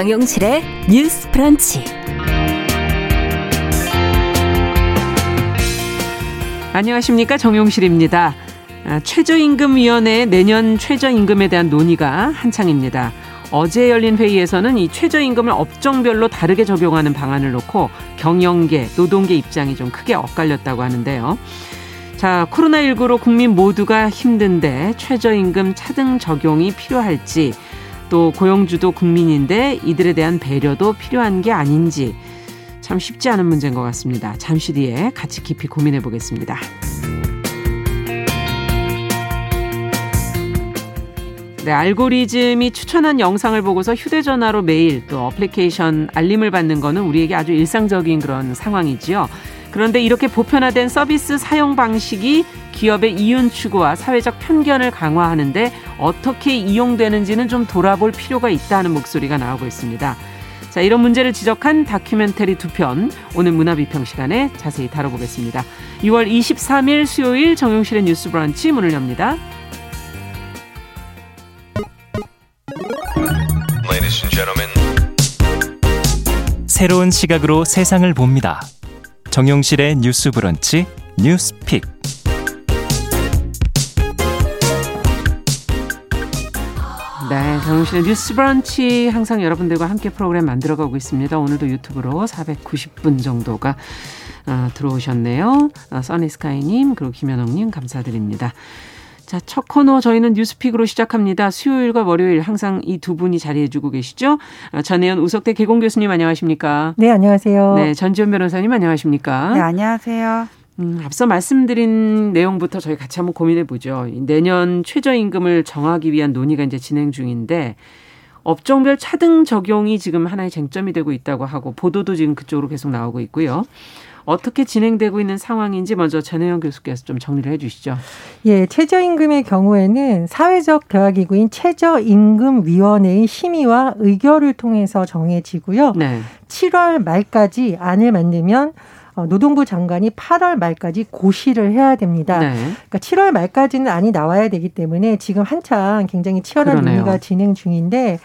정용실의 뉴스 프런치. 안녕하십니까 정용실입니다. 아, 최저임금위원회의 내년 최저임금에 대한 논의가 한창입니다. 어제 열린 회의에서는 이 최저임금을 업종별로 다르게 적용하는 방안을 놓고 경영계, 노동계 입장이 좀 크게 엇갈렸다고 하는데요. 자, 코로나19로 국민 모두가 힘든데 최저임금 차등 적용이 필요할지 또 고용주도 국민인데 이들에 대한 배려도 필요한 게 아닌지 참 쉽지 않은 문제인 것 같습니다. 잠시 뒤에 같이 깊이 고민해 보겠습니다. 네, 알고리즘이 추천한 영상을 보고서 휴대전화로 메일 또 어플리케이션 알림을 받는 거는 우리에게 아주 일상적인 그런 상황이지요. 그런데 이렇게 보편화된 서비스 사용 방식이 기업의 이윤 추구와 사회적 편견을 강화하는데 어떻게 이용되는지는 좀 돌아볼 필요가 있다는 목소리가 나오고 있습니다. 자, 이런 문제를 지적한 다큐멘터리 두 편 오늘 문화비평 시간에 자세히 다뤄보겠습니다. 6월 23일 수요일 정용실의 뉴스 브런치 문을 엽니다. 새로운 시각으로 세상을 봅니다. 정용실의 뉴스 브런치 뉴스픽. 네, 정용실의 뉴스 브런치 항상 여러분들과 함께 프로그램 만들어 가고 있습니다. 오늘도 유튜브로 490분 정도가 어, 들어오셨네요. 어, 써니스카이님 그리고 김현옥님 감사드립니다. 자, 첫 코너 저희는 뉴스픽으로 시작합니다. 수요일과 월요일 항상 이 두 분이 자리해주고 계시죠. 어, 전혜연 우석대 개공 교수님 안녕하십니까? 네, 안녕하세요. 네, 전지현 변호사님 안녕하십니까? 네, 안녕하세요. 음, 앞서 말씀드린 내용부터 저희 같이 한번 고민해 보죠. 내년 최저임금을 정하기 위한 논의가 이제 진행 중인데 업종별 차등 적용이 지금 하나의 쟁점이 되고 있다고 하고 보도도 지금 그쪽으로 계속 나오고 있고요. 어떻게 진행되고 있는 상황인지 먼저 전혜영 교수께서 좀 정리를 해 주시죠. 예, 최저임금의 경우에는 사회적 대화기구인 최저임금위원회의 심의와 의결을 통해서 정해지고요. 네. 7월 말까지 안을 만들면 어, 노동부 장관이 8월 말까지 고시를 해야 됩니다. 네. 그러니까 7월 말까지는 안이 나와야 되기 때문에 지금 한창 굉장히 치열한. 논의가 진행 중인데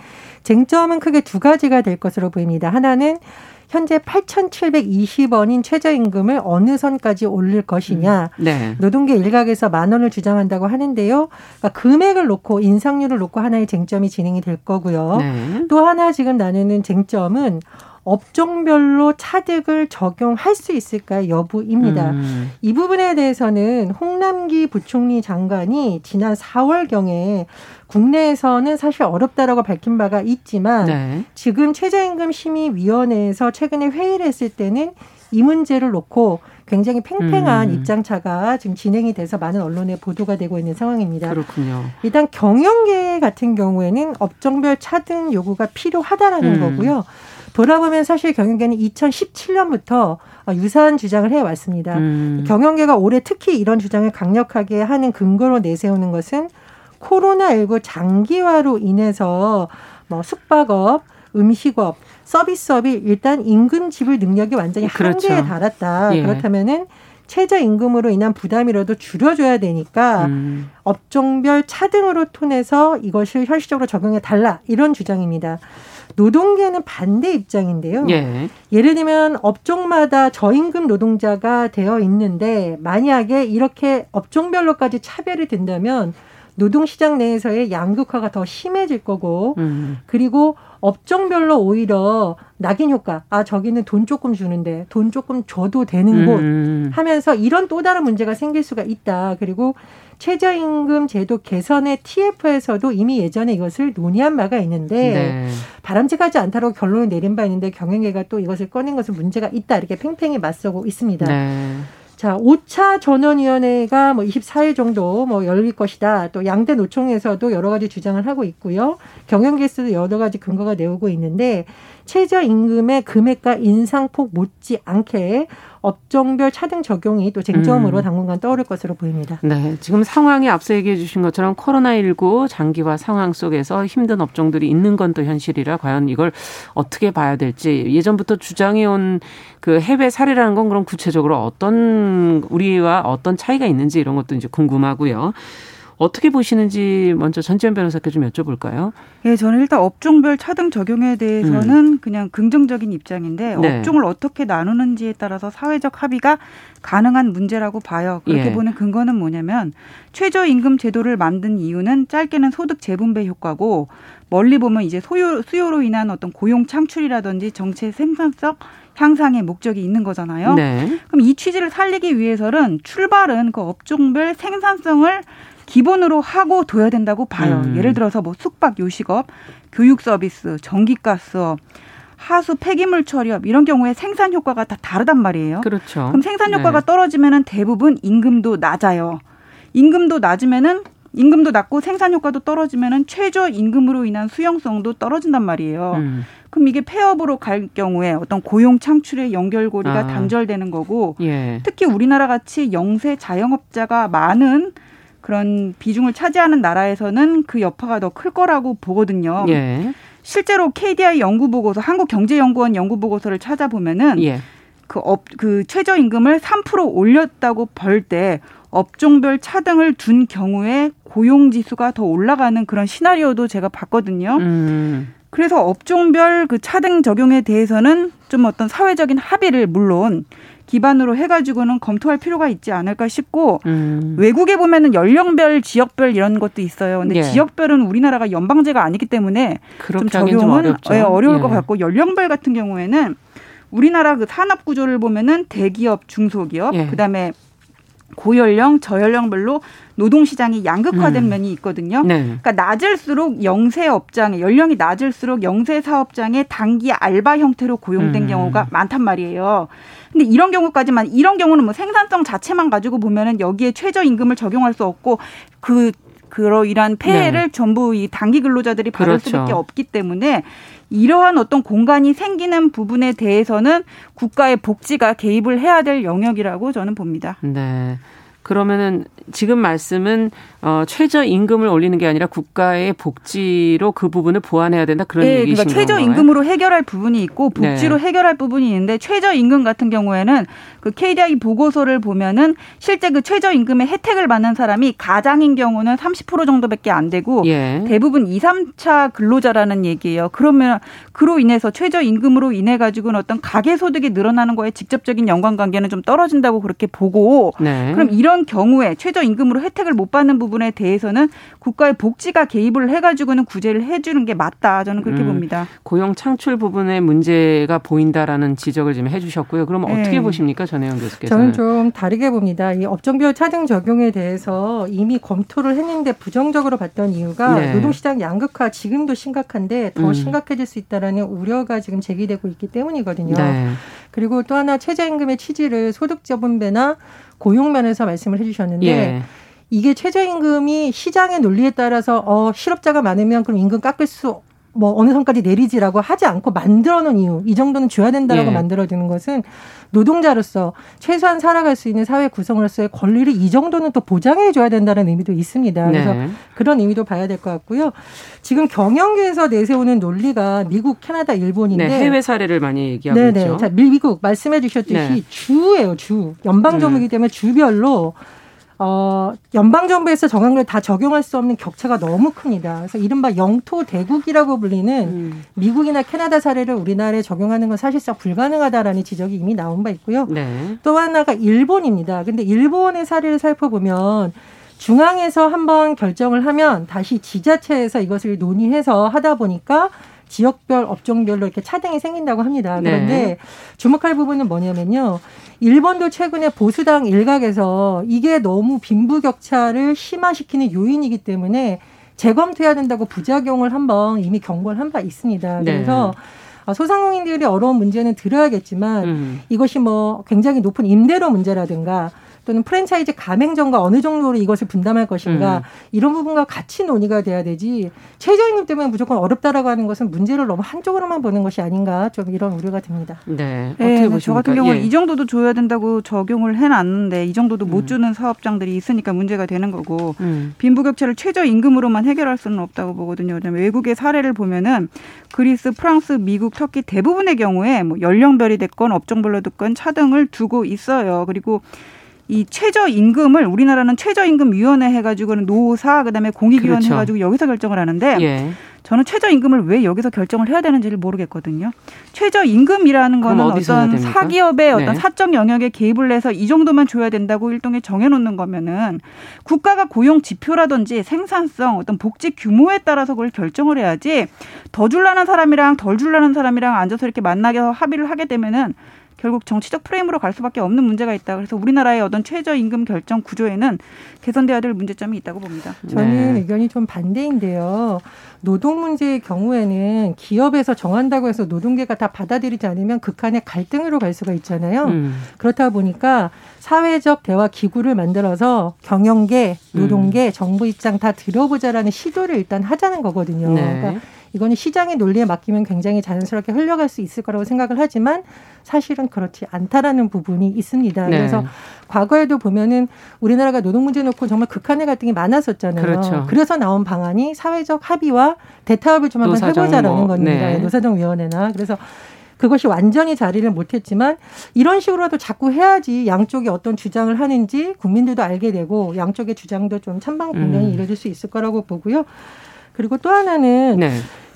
쟁점은 크게 두 가지가 될 것으로 보입니다. 하나는 현재 8,720원인 최저임금을 어느 선까지 올릴 것이냐. 음. 네. 노동계 일각에서 만 원을 주장한다고 하는데요. 그러니까 금액을 놓고 인상률을 놓고 하나의 쟁점이 진행이 될 거고요. 네. 또 하나 지금 나누는 쟁점은 업종별로 차득을 적용할 수 있을까 여부입니다. 음. 이 부분에 대해서는 홍남기 부총리 장관이 지난 4월경에 국내에서는 사실 어렵다라고 밝힌 바가 있지만 네. 지금 최저임금 심의위원회에서 최근에 회의를 했을 때는 이 문제를 놓고 굉장히 팽팽한 음. 입장차가 지금 진행이 돼서 많은 언론에 보도가 되고 있는 상황입니다. 그렇군요. 일단 경영계 같은 경우에는 업종별 차등 요구가 필요하다라는 음. 거고요. 돌아보면 사실 경영계는 2017년부터 유사한 주장을 해왔습니다. 음. 경영계가 올해 특히 이런 주장을 강력하게 하는 근거로 내세우는 것은 코로나19 장기화로 인해서 뭐 숙박업, 음식업, 서비스업이 일단 임금 지불 능력이 완전히 그렇죠. 한계에 달았다. 예. 그렇다면은 최저 임금으로 인한 부담이라도 줄여줘야 되니까 음. 업종별 차등으로 통해서 이것을 현실적으로 적용해 달라 이런 주장입니다. 노동계는 반대 입장인데요. 예. 예를 들면 업종마다 저임금 노동자가 되어 있는데 만약에 이렇게 업종별로까지 차별이 된다면 노동시장 내에서의 양극화가 더 심해질 거고 음. 그리고 업종별로 오히려 낙인 효과. 아, 저기는 돈 조금 주는데 돈 조금 줘도 되는 곳 음. 하면서 이런 또 다른 문제가 생길 수가 있다. 그리고 최저임금 제도 개선의 TF에서도 이미 예전에 이것을 논의한 바가 있는데 네. 바람직하지 않다고 결론을 내린 바 있는데 경영계가 또 이것을 꺼낸 것은 문제가 있다 이렇게 팽팽히 맞서고 있습니다. 네. 자, 5차 전원위원회가 뭐 24일 정도 뭐 열릴 것이다. 또 양대 노총에서도 여러 가지 주장을 하고 있고요. 경영계에서도 여러 가지 근거가 내오고 있는데 최저임금의 금액과 인상폭 못지 않게 업종별 차등 적용이 또 쟁점으로 음. 당분간 떠오를 것으로 보입니다. 네. 지금 상황이 앞서 얘기해 주신 것처럼 코로나19 장기화 상황 속에서 힘든 업종들이 있는 건 또 현실이라 과연 이걸 어떻게 봐야 될지 예전부터 주장해온 그 해외 사례라는 건 그럼 구체적으로 어떤 우리와 어떤 차이가 있는지 이런 것도 이제 궁금하고요. 어떻게 보시는지 먼저 전지현 변호사께 좀 여쭤볼까요? 예, 저는 일단 업종별 차등 적용에 대해서는 음. 그냥 긍정적인 입장인데 네. 업종을 어떻게 나누는지에 따라서 사회적 합의가 가능한 문제라고 봐요. 그렇게 예. 보는 근거는 뭐냐면 최저임금 제도를 만든 이유는 짧게는 소득 재분배 효과고 멀리 보면 이제 소요, 수요로 인한 어떤 고용 창출이라든지 정체 생산성 향상의 목적이 있는 거잖아요. 네. 그럼 이 취지를 살리기 위해서는 출발은 그 업종별 생산성을 기본으로 하고 둬야 된다고 봐요. 음. 예를 들어서 뭐 숙박 요식업, 교육 서비스, 전기가스업, 하수 폐기물 처리업 이런 경우에 생산 효과가 다 다르단 말이에요. 그렇죠. 그럼 생산 효과가 네. 떨어지면은 대부분 임금도 낮아요. 임금도 낮으면은 임금도 낮고 생산 효과도 떨어지면은 최저 임금으로 인한 수용성도 떨어진단 말이에요. 음. 그럼 이게 폐업으로 갈 경우에 어떤 고용 창출의 연결고리가 아. 단절되는 거고 예. 특히 우리나라 같이 영세 자영업자가 많은 그런 비중을 차지하는 나라에서는 그 여파가 더 클 거라고 보거든요. 예. 실제로 KDI 연구 보고서 한국 경제 연구원 연구 보고서를 찾아보면은 예. 그 업, 그 최저임금을 3% 올렸다고 볼 때 업종별 차등을 둔 경우에 고용 지수가 더 올라가는 그런 시나리오도 제가 봤거든요. 음. 그래서 업종별 그 차등 적용에 대해서는 좀 어떤 사회적인 합의를 물론 기반으로 해가지고는 검토할 필요가 있지 않을까 싶고 음. 외국에 보면은 연령별, 지역별 이런 것도 있어요. 근데 예. 지역별은 우리나라가 연방제가 아니기 때문에 좀 적용은 좀 예, 어려울 예. 것 같고 연령별 같은 경우에는 우리나라 그 산업 구조를 보면은 대기업, 중소기업, 예. 그다음에 고연령, 저연령별로 노동시장이 양극화된 음. 면이 있거든요. 네. 그러니까 낮을수록 영세 업장에 연령이 낮을수록 영세 사업장에 단기 알바 형태로 고용된 음. 경우가 많단 말이에요. 근데 이런 경우까지만 이런 경우는 뭐 생산성 자체만 가지고 보면은 여기에 최저 임금을 적용할 수 없고 그 그러 이러한 폐해를 네. 전부 이 단기 근로자들이 받을 그렇죠. 수밖에 없기 때문에 이러한 어떤 공간이 생기는 부분에 대해서는 국가의 복지가 개입을 해야 될 영역이라고 저는 봅니다. 네. 그러면은 지금 말씀은 어 최저 임금을 올리는 게 아니라 국가의 복지로 그 부분을 보완해야 된다 그런 네, 얘기신 그러니까 최저 임금으로 해결할 부분이 있고 복지로 네. 해결할 부분이 있는데 최저 임금 같은 경우에는 그 KDI 보고서를 보면은 실제 그 최저 임금의 혜택을 받는 사람이 가장인 경우는 30% 정도밖에 안 되고 예. 대부분 2, 3차 근로자라는 얘기예요. 그러면 그로 인해서 최저 임금으로 인해 가지고는 어떤 가계 소득이 늘어나는 거에 직접적인 연관 관계는 좀 떨어진다고 그렇게 보고 네. 그럼 이런 경우에 최저 임금으로 혜택을 못 받는 부분에 대해서는 국가의 복지가 개입을 해가지고는 구제를 해주는 게 맞다. 저는 그렇게 음, 봅니다. 고용 창출 부분에 문제가 보인다라는 지적을 지금 해주셨고요. 그럼 네. 어떻게 보십니까, 전혜영 교수께서? 저는 좀 다르게 봅니다. 이 업종별 차등 적용에 대해서 이미 검토를 했는데 부정적으로 봤던 이유가 네. 노동시장 양극화 지금도 심각한데 더 음. 심각해질 수 있다라는 우려가 지금 제기되고 있기 때문이거든요. 네. 그리고 또 하나 최저임금의 취지를 소득 저분배나 고용 면에서 말씀을 해주셨는데. 예. 이게 최저임금이 시장의 논리에 따라서 어 실업자가 많으면 그럼 임금 깎을 수 뭐 어느 선까지 내리지라고 하지 않고 만들어 놓은 이유 이 정도는 줘야 된다라고 예. 만들어 두는 것은 노동자로서 최소한 살아갈 수 있는 사회 구성으로서의 권리를 이 정도는 또 보장해 줘야 된다는 의미도 있습니다. 그래서 네. 그런 의미도 봐야 될 것 같고요. 지금 경영계에서 내세우는 논리가 미국, 캐나다, 일본인데 네, 해외 사례를 많이 얘기하고 네네. 있죠. 자, 미국 말씀해 주셨듯이 네. 주예요, 주. 연방 정부이기 음. 때문에 주별로 어, 연방정부에서 정책을 다 적용할 수 없는 격차가 너무 큽니다. 그래서 이른바 영토 대국이라고 불리는 음. 미국이나 캐나다 사례를 우리나라에 적용하는 건 사실상 불가능하다라는 지적이 이미 나온 바 있고요. 네. 또 하나가 일본입니다. 근데 일본의 사례를 살펴보면 중앙에서 한번 결정을 하면 다시 지자체에서 이것을 논의해서 하다 보니까 지역별 업종별로 이렇게 차등이 생긴다고 합니다. 네. 그런데 네. 주목할 부분은 뭐냐면요. 일본도 최근에 보수당 일각에서 이게 너무 빈부격차를 심화시키는 요인이기 때문에 재검토해야 된다고 부작용을 한번 이미 경고를 한 바 있습니다. 네. 그래서 네. 소상공인들이 어려운 문제는 들어야겠지만 음. 이것이 뭐 굉장히 높은 임대료 문제라든가 또는 프랜차이즈 가맹점과 어느 정도로 이것을 분담할 것인가 음. 이런 부분과 같이 논의가 돼야 되지 최저임금 때문에 무조건 어렵다라고 하는 것은 문제를 너무 한쪽으로만 보는 것이 아닌가 좀 이런 우려가 듭니다. 네. 네 어떻게 보십니까? 저 같은 경우는 예. 이 정도도 줘야 된다고 적용을 해놨는데 이 정도도 못 음. 주는 사업장들이 있으니까 문제가 되는 거고 음. 빈부격차를 최저임금으로만 해결할 수는 없다고 보거든요. 왜냐하면 외국의 사례를 보면은 그리스, 프랑스, 미국, 터키 대부분의 경우에 뭐 연령별이 됐건 업종별로 됐건 차등을 두고 있어요. 그리고 이 최저임금을 우리나라는 최저임금위원회 해가지고는 노사 그다음에 공익위원 그렇죠. 해가지고 여기서 결정을 하는데 예. 저는 최저임금을 왜 여기서 결정을 해야 되는지를 모르겠거든요. 최저임금이라는 거는 어떤 사기업의 어떤 네. 사적 영역에 개입을 해서 이 정도만 줘야 된다고 일종의 정해놓는 거면은 국가가 고용 지표라든지 생산성 어떤 복지 규모에 따라서 그걸 결정을 해야지 더 줄라는 사람이랑 덜 줄라는 사람이랑 앉아서 이렇게 만나게 합의를 하게 되면은 결국 정치적 프레임으로 갈 수밖에 없는 문제가 있다. 그래서 우리나라의 어떤 최저임금 결정 구조에는 개선돼야 될 문제점이 있다고 봅니다. 저는 네. 의견이 좀 반대인데요. 노동 문제의 경우에는 기업에서 정한다고 해서 노동계가 다 받아들이지 않으면 극한의 갈등으로 갈 수가 있잖아요. 음. 그렇다 보니까 사회적 대화 기구를 만들어서 경영계, 노동계, 음. 정부 입장 다 들어보자라는 시도를 일단 하자는 거거든요. 네. 그러니까 이거는 시장의 논리에 맡기면 굉장히 자연스럽게 흘러갈 수 있을 거라고 생각을 하지만 사실은 그렇지 않다라는 부분이 있습니다. 네. 그래서 과거에도 보면은 우리나라가 노동 문제 놓고 정말 극한의 갈등이 많았었잖아요. 그렇죠. 그래서 나온 방안이 사회적 합의와 대타협을 좀 한번 해보자라는 뭐, 겁니다. 네. 노사정위원회나 그래서 그것이 완전히 자리를 못했지만 이런 식으로라도 자꾸 해야지 양쪽이 어떤 주장을 하는지 국민들도 알게 되고 양쪽의 주장도 좀 찬반 공명이 음. 이루어질 수 있을 거라고 보고요. 그리고 또 하나는 네.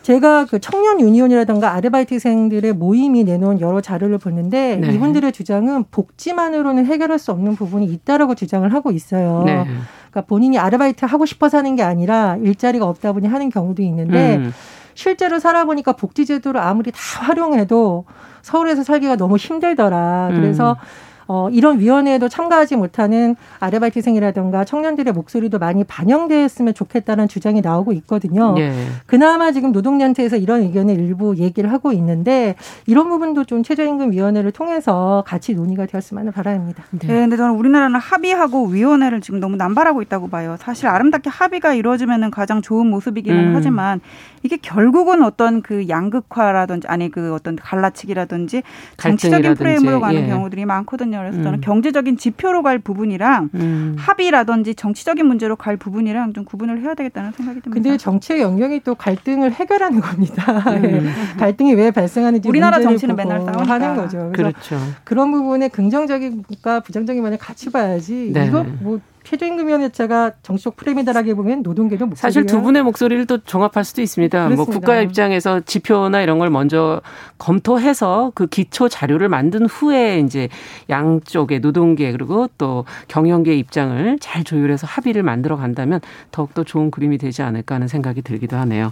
제가 그 청년 유니온이라든가 아르바이트생들의 모임이 내놓은 여러 자료를 보는데 네. 이분들의 주장은 복지만으로는 해결할 수 없는 부분이 있다라고 주장을 하고 있어요. 네. 그러니까 본인이 아르바이트 하고 싶어서 하는 게 아니라 일자리가 없다 보니 하는 경우도 있는데 음. 실제로 살아보니까 복지제도를 아무리 다 활용해도 서울에서 살기가 너무 힘들더라. 그래서 음. 어, 이런 위원회에도 참가하지 못하는 아르바이트생이라든가 청년들의 목소리도 많이 반영되었으면 좋겠다는 주장이 나오고 있거든요. 네. 그나마 지금 노동단체에서 이런 의견을 일부 얘기를 하고 있는데 이런 부분도 좀 최저임금위원회를 통해서 같이 논의가 되었으면 바랍니다. 네. 네, 근데 저는 우리나라는 합의하고 위원회를 지금 너무 남발하고 있다고 봐요. 사실 아름답게 합의가 이루어지면 가장 좋은 모습이기는 음. 하지만 이게 결국은 어떤 그 양극화라든지 아니 그 어떤 갈라치기라든지 정치적인 프레임으로 가는 예. 경우들이 많거든요. 그래서 저는 음. 경제적인 지표로 갈 부분이랑 음. 합의라든지 정치적인 문제로 갈 부분이랑 좀 구분을 해야 되겠다는 생각이 듭니다. 근데 정치의 영역이 또 갈등을 해결하는 겁니다. 음. 예. 갈등이 왜 발생하는지 우리나라 정치는 맨날 싸우는 거죠. 그렇죠. 그런 부분에 긍정적인과 부정적인 면을 같이 봐야지 네. 이거 뭐 최저임금위원회자가 정치적 프레임이다라기 보면 노동계도 목소리가 사실 두 분의 목소리를 또 종합할 수도 있습니다. 뭐 그렇습니다. 뭐 국가 입장에서 지표나 이런 걸 먼저 검토해서 그 기초 자료를 만든 후에 이제 양쪽의 노동계 그리고 또 경영계 입장을 잘 조율해서 합의를 만들어 간다면 더욱더 좋은 그림이 되지 않을까 하는 생각이 들기도 하네요.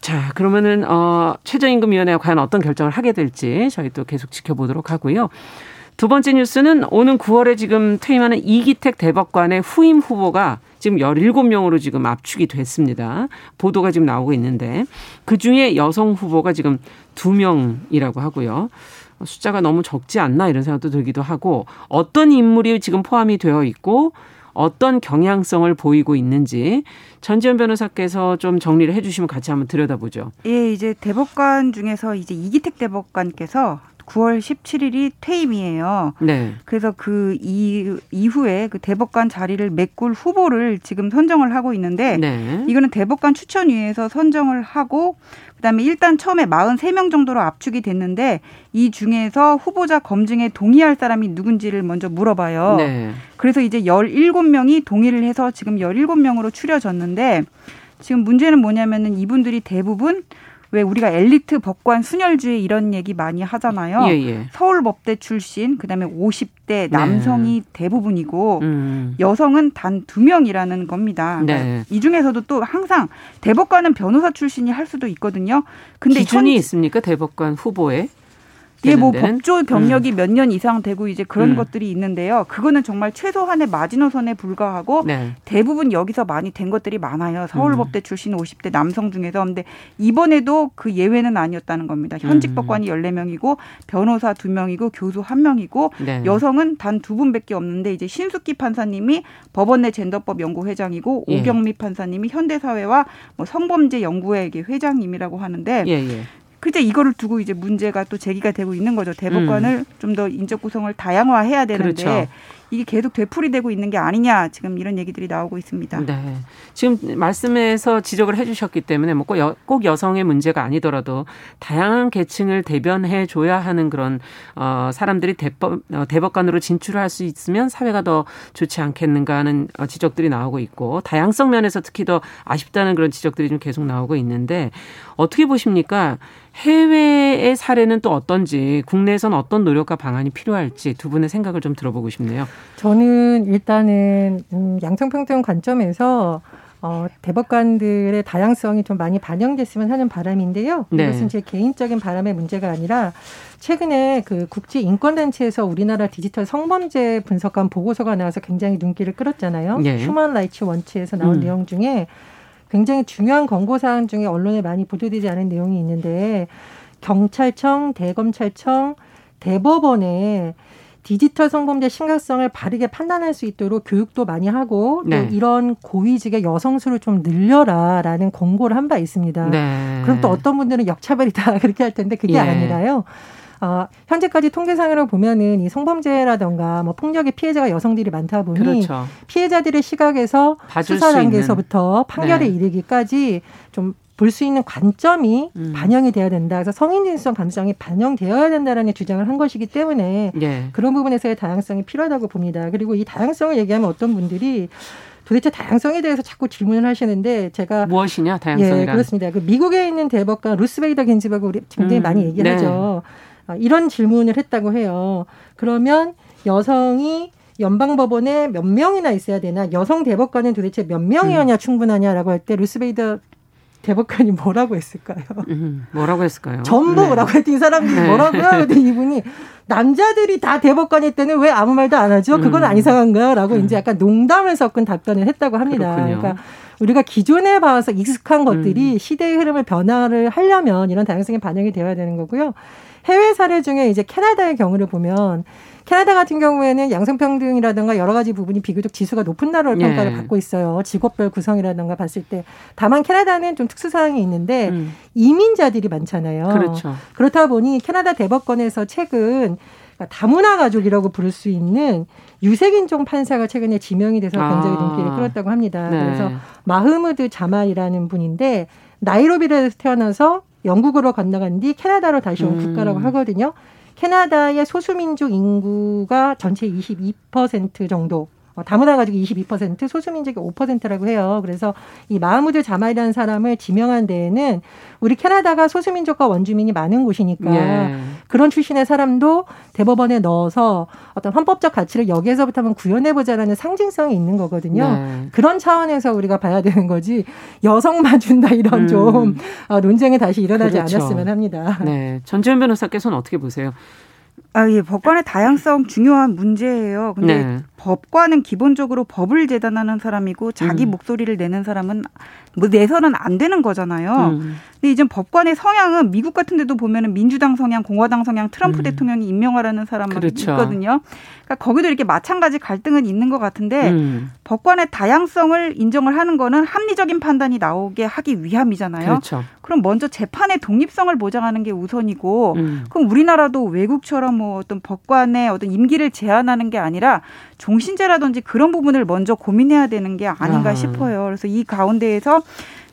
자, 그러면은 어 최저임금위원회가 과연 어떤 결정을 하게 될지 저희 또 계속 지켜보도록 하고요. 두 번째 뉴스는 오는 9월에 지금 퇴임하는 이기택 대법관의 후임 후보가 지금 17명으로 지금 압축이 됐습니다. 보도가 지금 나오고 있는데 그 중에 여성 후보가 지금 2명이라고 하고요. 숫자가 너무 적지 않나 이런 생각도 들기도 하고 어떤 인물이 지금 포함이 되어 있고 어떤 경향성을 보이고 있는지 전지현 변호사께서 좀 정리를 해주시면 같이 한번 들여다보죠. 예, 이제 대법관 중에서 이제 이기택 대법관께서 9월 17일이 퇴임이에요. 네. 그래서 그 이, 이후에 그 대법관 자리를 메꿀 후보를 지금 선정을 하고 있는데 네. 이거는 대법관 추천위에서 선정을 하고 그다음에 일단 처음에 43명 정도로 압축이 됐는데 이 중에서 후보자 검증에 동의할 사람이 누군지를 먼저 물어봐요. 네. 그래서 이제 17명이 동의를 해서 지금 17명으로 추려졌는데 지금 문제는 뭐냐면은 이분들이 대부분 왜 우리가 엘리트 법관 순혈주의 이런 얘기 많이 하잖아요. 예, 예. 서울법대 출신, 그다음에 50대 남성이 네. 대부분이고 음. 여성은 단 두 명이라는 겁니다. 그러니까 네. 이 중에서도 또 항상 대법관은 변호사 출신이 할 수도 있거든요. 근데 기준이 현... 있습니까? 대법관 후보에? 예, 뭐 법조 경력이 음. 몇년 이상 되고 이제 그런 음. 것들이 있는데요. 그거는 정말 최소한의 마지노선에 불과하고 네. 대부분 여기서 많이 된 것들이 많아요. 서울법대 음. 출신 50대 남성 중에서 근데 이번에도 그 예외는 아니었다는 겁니다. 현직 음. 법관이 14명이고 변호사 2명이고 교수 1명이고 네. 여성은 단 두 분밖에 없는데 이제 신숙기 판사님이 법원 내 젠더법 연구회장이고 예. 오경미 판사님이 현대사회와 뭐 성범죄 연구회 회장님이라고 하는데 예, 예. 그제 이거를 두고 이제 문제가 또 제기가 되고 있는 거죠. 대법관을 음. 좀더 인적 구성을 다양화해야 되는데 그렇죠. 이게 계속 되풀이되고 있는 게 아니냐 지금 이런 얘기들이 나오고 있습니다. 네. 지금 말씀에서 지적을 해주셨기 때문에 뭐 꼭, 여, 꼭 여성의 문제가 아니더라도 다양한 계층을 대변해 줘야 하는 그런 어, 사람들이 대법, 어, 대법관으로 진출할 수 있으면 사회가 더 좋지 않겠는가 하는 어, 지적들이 나오고 있고 다양성 면에서 특히 더 아쉽다는 그런 지적들이 좀 계속 나오고 있는데 어떻게 보십니까? 해외의 사례는 또 어떤지 국내에선 어떤 노력과 방안이 필요할지 두 분의 생각을 좀 들어보고 싶네요. 저는 일단은 음, 양성평등 관점에서 어, 대법관들의 다양성이 좀 많이 반영됐으면 하는 바람인데요. 네. 이것은 제 개인적인 바람의 문제가 아니라 최근에 그 국제 인권단체에서 우리나라 디지털 성범죄 분석한 보고서가 나와서 굉장히 눈길을 끌었잖아요. 네. 휴먼 라이츠 워치에서 나온 음. 내용 중에 굉장히 중요한 권고 사항 중에 언론에 많이 보도되지 않은 내용이 있는데 경찰청, 대검찰청, 대법원에 디지털 성범죄 심각성을 바르게 판단할 수 있도록 교육도 많이 하고 네. 또 이런 고위직의 여성 수를 좀 늘려라라는 권고를 한 바 있습니다. 네. 그럼 또 어떤 분들은 역차별이다 그렇게 할 텐데 그게 예. 아니라요. 어, 현재까지 통계상으로 보면은 이 성범죄라던가 뭐 폭력의 피해자가 여성들이 많다 보니 그렇죠. 피해자들의 시각에서 수사 단계에서부터 판결에 네. 이르기까지 좀 볼 수 있는 관점이 음. 반영이 돼야 된다. 그래서 성인 진술성 감성이 반영되어야 된다라는 주장을 한 것이기 때문에 네. 그런 부분에서의 다양성이 필요하다고 봅니다. 그리고 이 다양성을 얘기하면 어떤 분들이 도대체 다양성에 대해서 자꾸 질문을 하시는데 제가 무엇이냐 다양성이란 예, 그렇습니다. 그 미국에 있는 대법관 루스베이더 긴즈버그 우리 굉장히 음. 많이 얘기하죠. 네. 아, 이런 질문을 했다고 해요. 그러면 여성이 연방법원에 몇 명이나 있어야 되나? 여성 대법관은 도대체 몇 명이어야 음. 충분하냐라고 할 때 루스베이더 대법관이 뭐라고 했을까요? 음, 뭐라고 했을까요? 전부라고 네. 했더니 이 사람들이 네. 뭐라고요? 그랬더니 이분이 남자들이 다 대법관일 때는 왜 아무 말도 안 하죠? 그건 안 음. 이상한가요? 라고 음. 이제 약간 농담을 섞은 답변을 했다고 합니다. 그렇군요. 그러니까 우리가 기존에 봐서 익숙한 것들이 음. 시대의 흐름을 변화를 하려면 이런 다양성이 반영이 되어야 되는 거고요. 해외 사례 중에 이제 캐나다의 경우를 보면 캐나다 같은 경우에는 양성평등이라든가 여러 가지 부분이 비교적 지수가 높은 나라로 예. 평가를 받고 있어요. 직업별 구성이라든가 봤을 때. 다만 캐나다는 좀 특수사항이 있는데 음. 이민자들이 많잖아요. 그렇죠. 그렇다 보니 캐나다 대법관에서 최근 그러니까 다문화 가족이라고 부를 수 있는 유색인종 판사가 최근에 지명이 돼서 굉장히 아. 눈길을 끌었다고 합니다. 네. 그래서 마흐무드 자말이라는 분인데 나이로비에서 태어나서 영국으로 건너간 뒤 캐나다로 다시 온 음. 국가라고 하거든요. 캐나다의 소수민족 인구가 전체 22% 정도. 어, 다문화 가지고 22% 소수민족이 5%라고 해요. 그래서 이 마하무드 자마이라는 사람을 지명한 데에는 우리 캐나다가 소수민족과 원주민이 많은 곳이니까 예. 그런 출신의 사람도 대법원에 넣어서 어떤 헌법적 가치를 여기에서부터 한번 구현해보자라는 상징성이 있는 거거든요. 네. 그런 차원에서 우리가 봐야 되는 거지 여성만 준다 이런 음. 좀 어, 논쟁이 다시 일어나지 그렇죠. 않았으면 합니다. 네. 전지현 변호사께서는 어떻게 보세요? 아, 예, 법관의 다양성 중요한 문제예요. 근데 네. 법관은 기본적으로 법을 재단하는 사람이고 자기 음. 목소리를 내는 사람은 뭐 내서는 안 되는 거잖아요. 음. 근데 이제 법관의 성향은 미국 같은 데도 보면은 민주당 성향, 공화당 성향, 트럼프 음. 대통령이 임명하라는 사람 그렇죠. 있거든요. 그러니까 거기도 이렇게 마찬가지 갈등은 있는 것 같은데 음. 법관의 다양성을 인정을 하는 거는 합리적인 판단이 나오게 하기 위함이잖아요. 그렇죠. 그럼 먼저 재판의 독립성을 보장하는 게 우선이고 음. 그럼 우리나라도 외국처럼 뭐 어떤 법관의 어떤 임기를 제한하는 게 아니라 종신제라든지 그런 부분을 먼저 고민해야 되는 게 아닌가 아. 싶어요. 그래서 이 가운데에서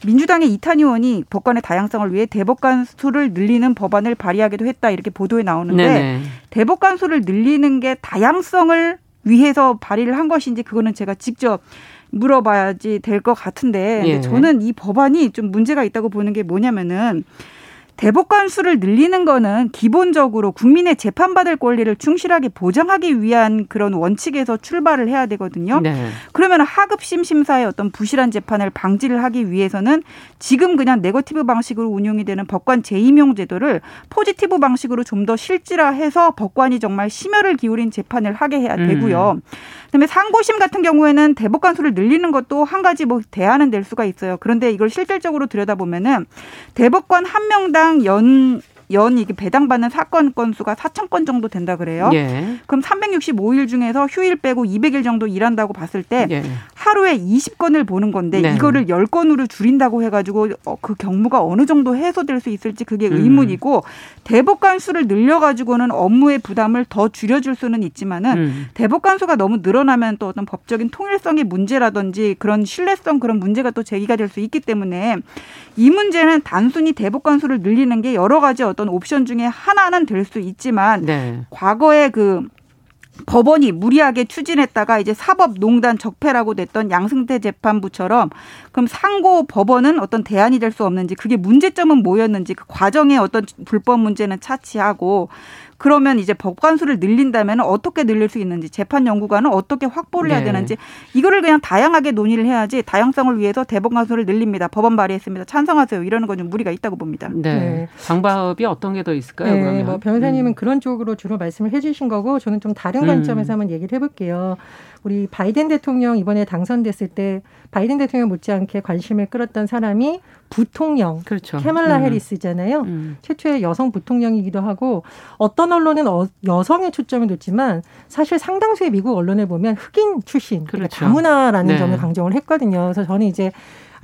민주당의 이탄 의원이 법관의 다양성을 위해 대법관 수를 늘리는 법안을 발의하기도 했다 이렇게 보도에 나오는데 네네. 대법관 수를 늘리는 게 다양성을 위해서 발의를 한 것인지 그거는 제가 직접 물어봐야지 될 것 같은데 예. 저는 이 법안이 좀 문제가 있다고 보는 게 뭐냐면은 대법관 수를 늘리는 거는 기본적으로 국민의 재판받을 권리를 충실하게 보장하기 위한 그런 원칙에서 출발을 해야 되거든요. 네. 그러면 하급심 심사의 어떤 부실한 재판을 방지를 하기 위해서는 지금 그냥 네거티브 방식으로 운용이 되는 법관 재임용 제도를 포지티브 방식으로 좀 더 실질화해서 법관이 정말 심혈을 기울인 재판을 하게 해야 되고요. 음. 그다음에 상고심 같은 경우에는 대법관 수를 늘리는 것도 한 가지 뭐 대안은 될 수가 있어요. 그런데 이걸 실질적으로 들여다보면은 대법관 한 명당 연 연 이게 배당받는 사건 건수가 4천 건 정도 된다 그래요. 예. 그럼 365일 중에서 휴일 빼고 200일 정도 일한다고 봤을 때 예. 하루에 20건을 보는 건데 네. 이거를 10건으로 줄인다고 해가지고 어, 그 경무가 어느 정도 해소될 수 있을지 그게 음. 의문이고 대법관 수를 늘려가지고는 업무의 부담을 더 줄여줄 수는 있지만은 음. 대법관 수가 너무 늘어나면 또 어떤 법적인 통일성의 문제라든지 그런 신뢰성 그런 문제가 또 제기가 될 수 있기 때문에 이 문제는 단순히 대법관 수를 늘리는 게 여러 가지 어떤 옵션 중에 하나는 될 수 있지만 네. 과거에 그 법원이 무리하게 추진했다가 이제 사법농단 적폐라고 됐던 양승태 재판부처럼 그럼 상고 법원은 어떤 대안이 될 수 없는지 그게 문제점은 뭐였는지 그 과정에 어떤 불법 문제는 차치하고 그러면 이제 법관수를 늘린다면 어떻게 늘릴 수 있는지 재판 연구관은 어떻게 확보를 해야 네. 되는지 이거를 그냥 다양하게 논의를 해야지 다양성을 위해서 대법관수를 늘립니다. 법원 발의했습니다. 찬성하세요. 이러는 건 좀 무리가 있다고 봅니다. 네. 네. 방법이 어떤 게 더 있을까요? 네. 그러면 뭐 변호사님은 음. 그런 쪽으로 주로 말씀을 해주신 거고 저는 좀 다른 음. 관점에서 한번 얘기를 해볼게요. 우리 바이든 대통령 이번에 당선됐을 때 바이든 대통령 못지않게 관심을 끌었던 사람이 부통령 그렇죠. 캐멀라 음. 해리스잖아요. 음. 최초의 여성 부통령이기도 하고 어떤 언론은 어, 여성의 초점을 뒀지만 사실 상당수의 미국 언론을 보면 흑인 출신 그러니까 그렇죠. 그러니까 다문화라는 네. 점을 강조를 했거든요. 그래서 저는 이제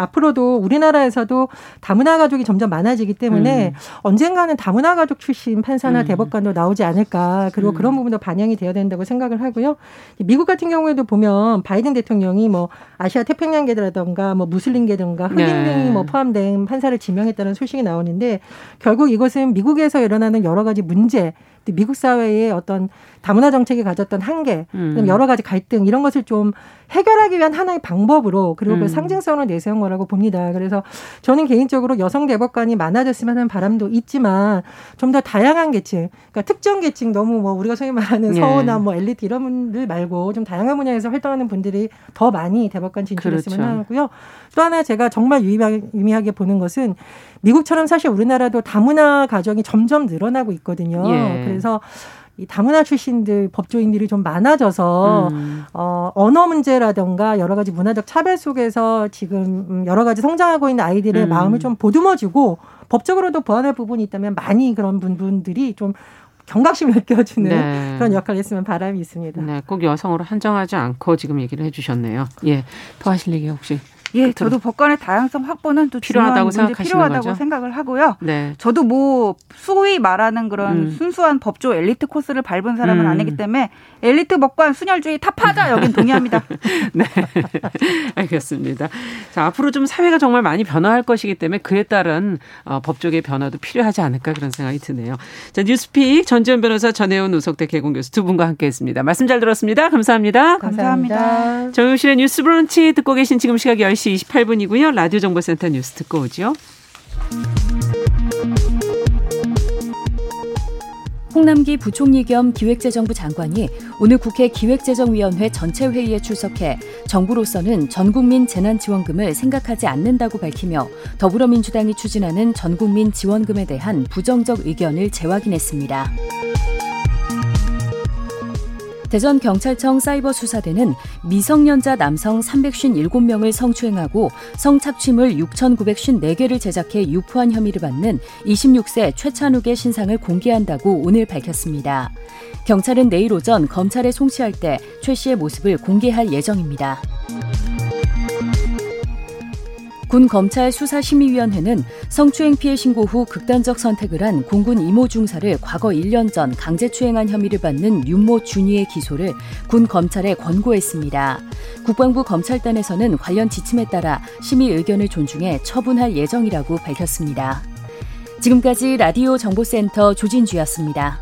앞으로도 우리나라에서도 다문화 가족이 점점 많아지기 때문에 음. 언젠가는 다문화 가족 출신 판사나 음. 대법관도 나오지 않을까. 그리고 음. 그런 부분도 반영이 되어야 된다고 생각을 하고요. 미국 같은 경우에도 보면 바이든 대통령이 뭐 아시아 태평양 계라던가 뭐 무슬림계든가 흑인 네. 등이 뭐 포함된 판사를 지명했다는 소식이 나오는데 결국 이것은 미국에서 일어나는 여러 가지 문제 미국 사회의 어떤 다문화 정책이 가졌던 한계, 음. 여러 가지 갈등 이런 것을 좀 해결하기 위한 하나의 방법으로 그리고 그 음. 그 상징성을 내세운 거라고 봅니다. 그래서 저는 개인적으로 여성 대법관이 많아졌으면 하는 바람도 있지만 좀 더 다양한 계층, 그러니까 특정 계층 너무 뭐 우리가 소위 말하는 네. 서우나 뭐 엘리트 이런 분들 말고 좀 다양한 분야에서 활동하는 분들이 더 많이 대법관 진출했으면 그렇죠. 하고요. 또 하나 제가 정말 유의하게 보는 것은 미국처럼 사실 우리나라도 다문화 가정이 점점 늘어나고 있거든요. 예. 그래서 이 다문화 출신들 법조인들이 좀 많아져서 음. 어, 언어 문제라든가 여러 가지 문화적 차별 속에서 지금 음, 여러 가지 성장하고 있는 아이들의 음. 마음을 좀 보듬어주고 법적으로도 보완할 부분이 있다면 많이 그런 분들이 좀 경각심을 느껴주는 네. 그런 역할을 했으면 바람이 있습니다. 네, 꼭 여성으로 한정하지 않고 지금 얘기를 해주셨네요. 예, 더 하실 얘기 혹시? 예, 저도 법관의 다양성 확보는 또 필요하다고 생각하시는 필요하다고 거죠? 생각을 하고요. 네. 저도 뭐 소위 말하는 그런 음. 순수한 법조 엘리트 코스를 밟은 사람은 음. 아니기 때문에 엘리트 법관 순혈주의 탑하자 여긴 동의합니다. 네, 알겠습니다. 자 앞으로 좀 사회가 정말 많이 변화할 것이기 때문에 그에 따른 어, 법조계 변화도 필요하지 않을까 그런 생각이 드네요. 자 뉴스픽 전지현 변호사 전혜원 우석대 개공 교수 두 분과 함께했습니다. 말씀 잘 들었습니다. 감사합니다. 감사합니다. 감사합니다. 정용실의 뉴스브런치 듣고 계신 지금 시각 10시 10시 28분이고요. 라디오 정보센터 뉴스 듣고 오죠. 홍남기 부총리 겸 기획재정부 장관이 오늘 국회 기획재정위원회 전체 회의에 출석해 정부로서는 전국민 재난지원금을 생각하지 않는다고 밝히며 더불어민주당이 추진하는 전국민 지원금에 대한 부정적 의견을 재확인했습니다. 대전 경찰청 사이버 수사대는 미성년자 남성 357명을 성추행하고 성착취물 6,954개를 제작해 유포한 혐의를 받는 26세 최찬욱의 신상을 공개한다고 오늘 밝혔습니다. 경찰은 내일 오전 검찰에 송치할 때 최 씨의 모습을 공개할 예정입니다. 군 검찰 수사심의위원회는 성추행 피해 신고 후 극단적 선택을 한 공군 이모 중사를 과거 1년 전 강제추행한 혐의를 받는 윤모 준이의 기소를 군 검찰에 권고했습니다. 국방부 검찰단에서는 관련 지침에 따라 심의 의견을 존중해 처분할 예정이라고 밝혔습니다. 지금까지 라디오 정보센터 조진주였습니다.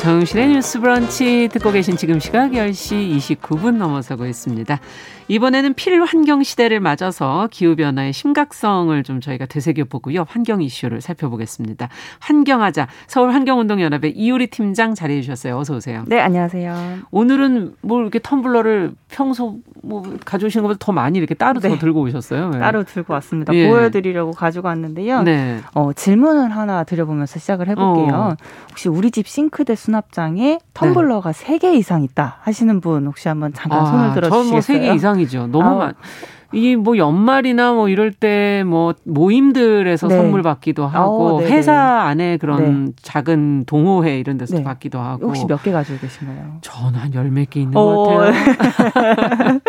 정영실의 뉴스 브런치 듣고 계신 지금 시각 10시 29분 넘어서고 있습니다. 이번에는 필환경 시대를 맞아서 기후변화의 심각성을 좀 저희가 되새겨보고요. 환경 이슈를 살펴보겠습니다. 환경하자 서울환경운동연합의 이효리 팀장 자리해 주셨어요. 어서 오세요. 네, 안녕하세요. 오늘은 뭐 이렇게 텀블러를 평소 뭐 가져오시는 것보다 더 많이 이렇게 따로 네. 더 들고 오셨어요. 네. 따로 들고 왔습니다. 예. 보여드리려고 가지고 왔는데요. 네. 어, 질문을 하나 드려보면서 시작을 해볼게요. 어. 혹시 우리 집 싱크대 수납장에 텀블러가 네. 3개 이상 있다 하시는 분 혹시 한번 잠깐 아, 손을 들어 주시겠어요? 저뭐 3개 이상이죠. 너무 아, 많. 이 뭐 연말이나 뭐 이럴 때 뭐 모임들에서 네. 선물 받기도 하고 어, 회사 안에 그런 네. 작은 동호회 이런 데서 네. 받기도 하고 혹시 몇 개 가지고 계신가요? 저는 한열 몇 개 있는 어. 것 같아요.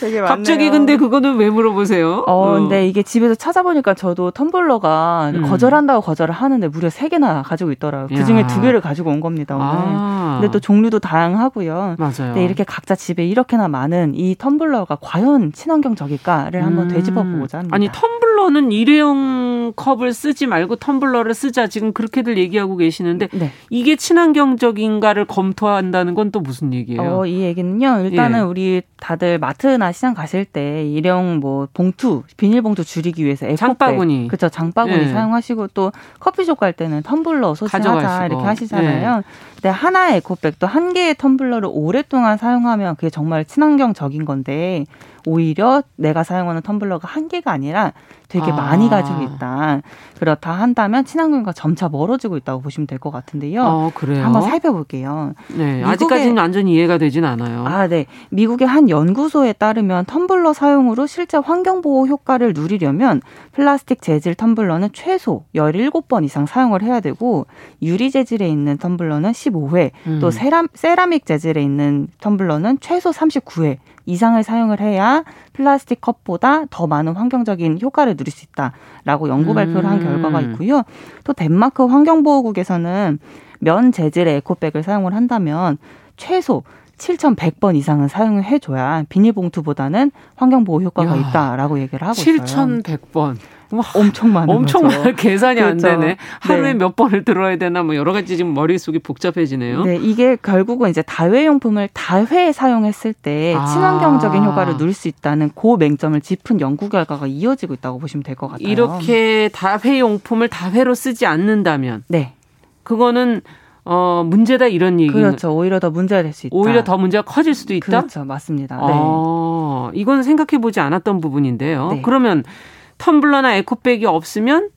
되게 많네요. 갑자기 근데 그거는 왜 물어보세요? 어, 어. 근데 이게 집에서 찾아보니까 저도 텀블러가 음. 거절한다고 거절을 하는데 무려 세 개나 가지고 있더라고요. 그 중에 두 개를 가지고 온 겁니다, 오늘. 아. 근데 또 종류도 다양하고요. 맞아요. 근데 이렇게 각자 집에 이렇게나 많은 이 텀블러가 과연 친환경적일까? 있을까를 한번 되짚어 보고자 합니다. 아니 텀블러는 일회용 컵을 쓰지 말고 텀블러를 쓰자 지금 그렇게들 얘기하고 계시는데 네. 이게 친환경적인가를 검토한다는 건 또 무슨 얘기예요? 어, 이 얘기는요. 일단은 예. 우리 다들 마트나 시장 가실 때 일회용 뭐 봉투, 비닐봉투 줄이기 위해서 에코백, 장바구니, 그렇죠, 장바구니 예. 사용하시고 또 커피숍 갈 때는 텀블러 가져가시고. 이렇게 하시잖아요. 예. 근데 하나의 에코백도 한 개의 텀블러를 오랫동안 사용하면 그게 정말 친환경적인 건데 오히려 내가 사용하는 텀블러가 한 개가 아니라 되게 아. 많이 가지고 있다. 그렇다 한다면 친환경과 점차 멀어지고 있다고 보시면 될 것 같은데요. 어, 그래요? 한번 살펴볼게요. 네, 아직까지는 완전히 이해가 되진 않아요. 아, 네. 미국의 한 연구소에 따르면 텀블러 사용으로 실제 환경 보호 효과를 누리려면 플라스틱 재질 텀블러는 최소 17번 이상 사용을 해야 되고 유리 재질에 있는 텀블러는 15회, 음. 또 세라, 세라믹 재질에 있는 텀블러는 최소 39회 이상을 사용을 해야 플라스틱 컵보다 더 많은 환경적인 효과를 누릴 수 있다라고 연구 발표를 한 결과가 음. 있고요. 또 덴마크 환경보호국에서는 면 재질의 에코백을 사용을 한다면 최소 7,100번 이상은 사용을 해줘야 비닐봉투보다는 환경보호 효과가 야, 있다라고 얘기를 하고 7, 있어요. 7,100번. 엄청 많은 엄청 많은 계산이 그렇죠. 안 되네. 하루에 네. 몇 번을 들어야 되나 뭐 여러 가지 지금 머릿속이 복잡해지네요. 네, 이게 결국은 이제 다회용품을 다회 사용했을 때 아. 친환경적인 효과를 누릴 수 있다는 고 맹점을 짚은 연구 결과가 이어지고 있다고 보시면 될 것 같아요. 이렇게 다회용품을 다회로 쓰지 않는다면 네. 그거는 어, 문제다 이런 얘기. 그렇죠. 오히려 더 문제가 될 수 있다. 오히려 더 문제가 커질 수도 있다. 그렇죠. 맞습니다. 네. 어, 이건 생각해 보지 않았던 부분인데요. 네. 그러면 텀블러나 에코백이 없으면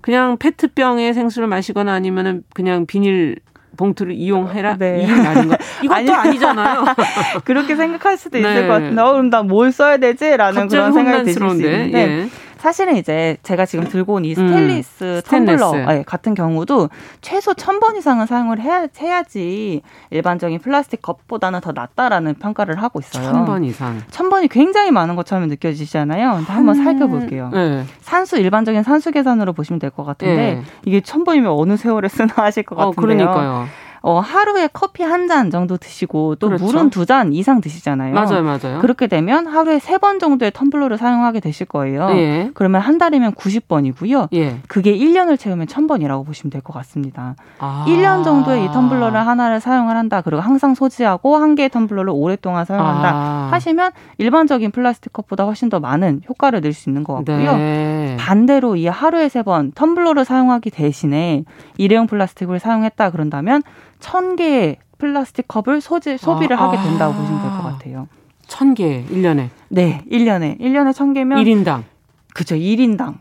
그냥 페트병에 생수를 마시거나 아니면은 그냥 비닐 봉투를 이용해라 네. 이 말인가? 이것도 아니, 아니잖아요. 그렇게 생각할 수도 있을 네. 것 같은데, 어, 그럼 나 뭘 써야 되지라는 그런 생각이 드실 수 있는데. 예. 사실은 이제 제가 지금 들고 온 이 스테인리스 음, 텀블러 네, 같은 경우도 최소 1000번 이상은 사용을 해야, 해야지 일반적인 플라스틱 컵보다는 더 낫다라는 평가를 하고 있어요. 1000번 이상. 1000번이 굉장히 많은 것처럼 느껴지잖아요. 근데 한번 살펴볼게요. 네. 산수 일반적인 산수 계산으로 보시면 될 것 같은데 네. 이게 1000번이면 어느 세월에 쓰나 하실 것 어, 같은데요. 어, 그러니까요. 어, 하루에 커피 한 잔 정도 드시고 또 그렇죠. 물은 두 잔 이상 드시잖아요. 맞아요, 맞아요. 그렇게 되면 하루에 세 번 정도의 텀블러를 사용하게 되실 거예요. 예. 그러면 한 달이면 90번이고요. 예. 그게 1년을 채우면 1000번이라고 보시면 될 것 같습니다. 아. 1년 정도의 이 텀블러를 하나를 사용을 한다. 그리고 항상 소지하고 한 개의 텀블러를 오랫동안 사용한다. 아. 하시면 일반적인 플라스틱 컵보다 훨씬 더 많은 효과를 낼 수 있는 것 같고요. 네. 반대로 이 하루에 세 번 텀블러를 사용하기 대신에 일회용 플라스틱을 사용했다 그런다면 천 개의 플라스틱 컵을 소지, 소비를 아, 하게 된다고 아. 보시면 될 것 같아요. 천 개, 1년에? 네, 1년에. 1년에 천 개면. 1인당. 그죠, 1인당.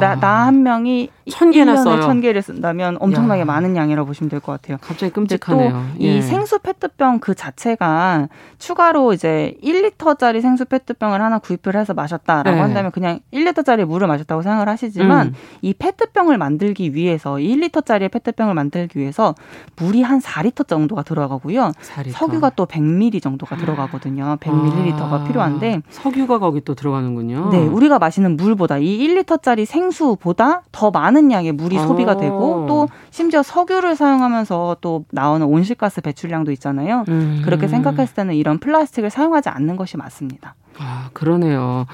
나, 나한 명이 천 개나 써요. 천 개를 쓴다면 엄청나게 야. 많은 양이라고 보시면 될 것 같아요. 갑자기 끔찍하네요. 또이 예. 생수 페트병 그 자체가 추가로 이제 1리터짜리 생수 페트병을 하나 구입을 해서 마셨다라고 네. 한다면 그냥 1리터짜리 물을 마셨다고 생각을 하시지만 음. 이 페트병을 만들기 위해서 1리터짜리 페트병을 만들기 위해서 물이 한 4리터 정도가 들어가고요. 4리터. 석유가 또 100ml 정도가 들어가거든요. 100ml가 아. 필요한데 석유가 거기 또 들어가는군요. 네, 우리가 마시는 물보다 이 1리터 짜리 생수보다 더 많은 양의 물이 아. 소비가 되고 또 심지어 석유를 사용하면서 또 나오는 온실가스 배출량도 있잖아요. 음. 그렇게 생각했을 때는 이런 플라스틱을 사용하지 않는 것이 맞습니다. 아, 그러네요.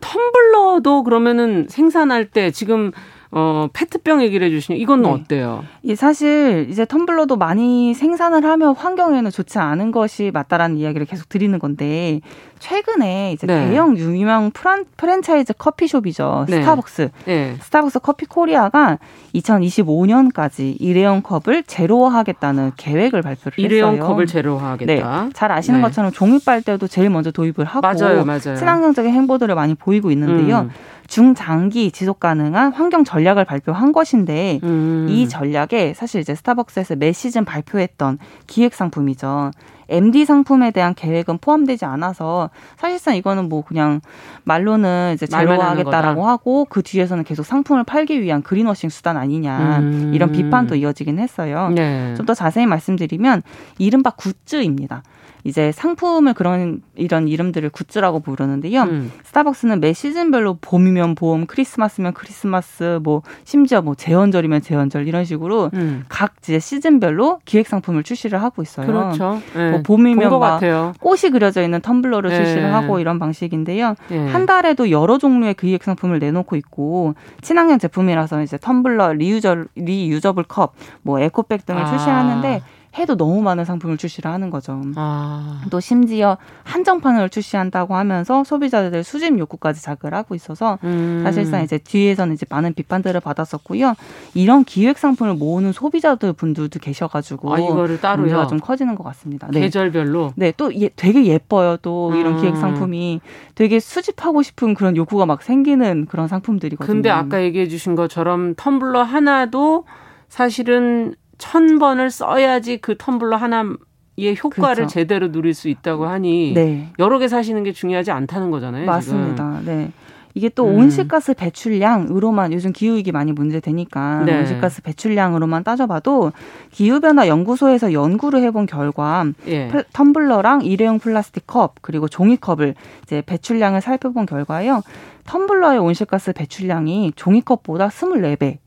텀블러도 그러면은 생산할 때 지금 어, 페트병 얘기를 해주시니 이건 네. 어때요? 이 사실 이제 텀블러도 많이 생산을 하면 환경에는 좋지 않은 것이 맞다라는 이야기를 계속 드리는 건데 최근에 이제 네. 대형 유명 프란, 프랜차이즈 커피숍이죠. 네. 스타벅스. 네. 스타벅스 커피 코리아가 2025년까지 일회용 컵을 제로화하겠다는 계획을 발표를 일회용 했어요. 일회용 컵을 제로화하겠다. 네. 잘 아시는 네. 것처럼 종이 빨대도 제일 먼저 도입을 하고 맞아요, 맞아요. 친환경적인 행보들을 많이 보이고 있는데요. 음. 중장기 지속 가능한 환경 전략을 발표한 것인데 음. 이 전략에 사실 이제 스타벅스에서 매 시즌 발표했던 기획 상품이죠. MD 상품에 대한 계획은 포함되지 않아서 사실상 이거는 뭐 그냥 말로는 이제 제로화하겠다라고 하고 그 뒤에서는 계속 상품을 팔기 위한 그린워싱 수단 아니냐 음. 이런 비판도 이어지긴 했어요. 네. 좀더 자세히 말씀드리면 이른바 굿즈입니다. 이제 상품을 그런 이런 이름들을 굿즈라고 부르는데요. 음. 스타벅스는 매 시즌별로 봄이면 봄, 크리스마스면 크리스마스, 뭐 심지어 뭐 제헌절이면 제헌절 이런 식으로 음. 각 이제 시즌별로 기획 상품을 출시를 하고 있어요. 그렇죠. 네. 뭐 봄이면 막 꽃이 그려져 있는 텀블러를 네. 출시를 하고 이런 방식인데요. 네. 한 달에도 여러 종류의 기획 상품을 내놓고 있고 친환경 제품이라서 이제 텀블러, reusa reusable 컵, 뭐 에코백 등을 아. 출시하는데 해도 너무 많은 상품을 출시를 하는 거죠. 아. 또 심지어 한정판을 출시한다고 하면서 소비자들 수집 욕구까지 자극을 하고 있어서 음. 사실상 이제 뒤에서는 이제 많은 비판들을 받았었고요. 이런 기획 상품을 모으는 소비자들 분들도 계셔가지고 아, 이거를 따로요. 문제가 좀 커지는 것 같습니다. 네. 계절별로. 네, 또 예, 되게 예뻐요. 또 이런 음. 기획 상품이 되게 수집하고 싶은 그런 욕구가 막 생기는 그런 상품들이거든요. 근데 아까 얘기해 주신 것처럼 텀블러 하나도 사실은 천 번을 써야지 그 텀블러 하나의 효과를 그렇죠. 제대로 누릴 수 있다고 하니 네. 여러 개 사시는 게 중요하지 않다는 거잖아요. 맞습니다. 지금. 네. 이게 또 음. 온실가스 배출량으로만 요즘 기후위기 많이 문제되니까 네. 온실가스 배출량으로만 따져봐도 기후변화 연구소에서 연구를 해본 결과 예. 텀블러랑 일회용 플라스틱 컵 그리고 종이컵을 이제 배출량을 살펴본 결과요 텀블러의 온실가스 배출량이 종이컵보다 24배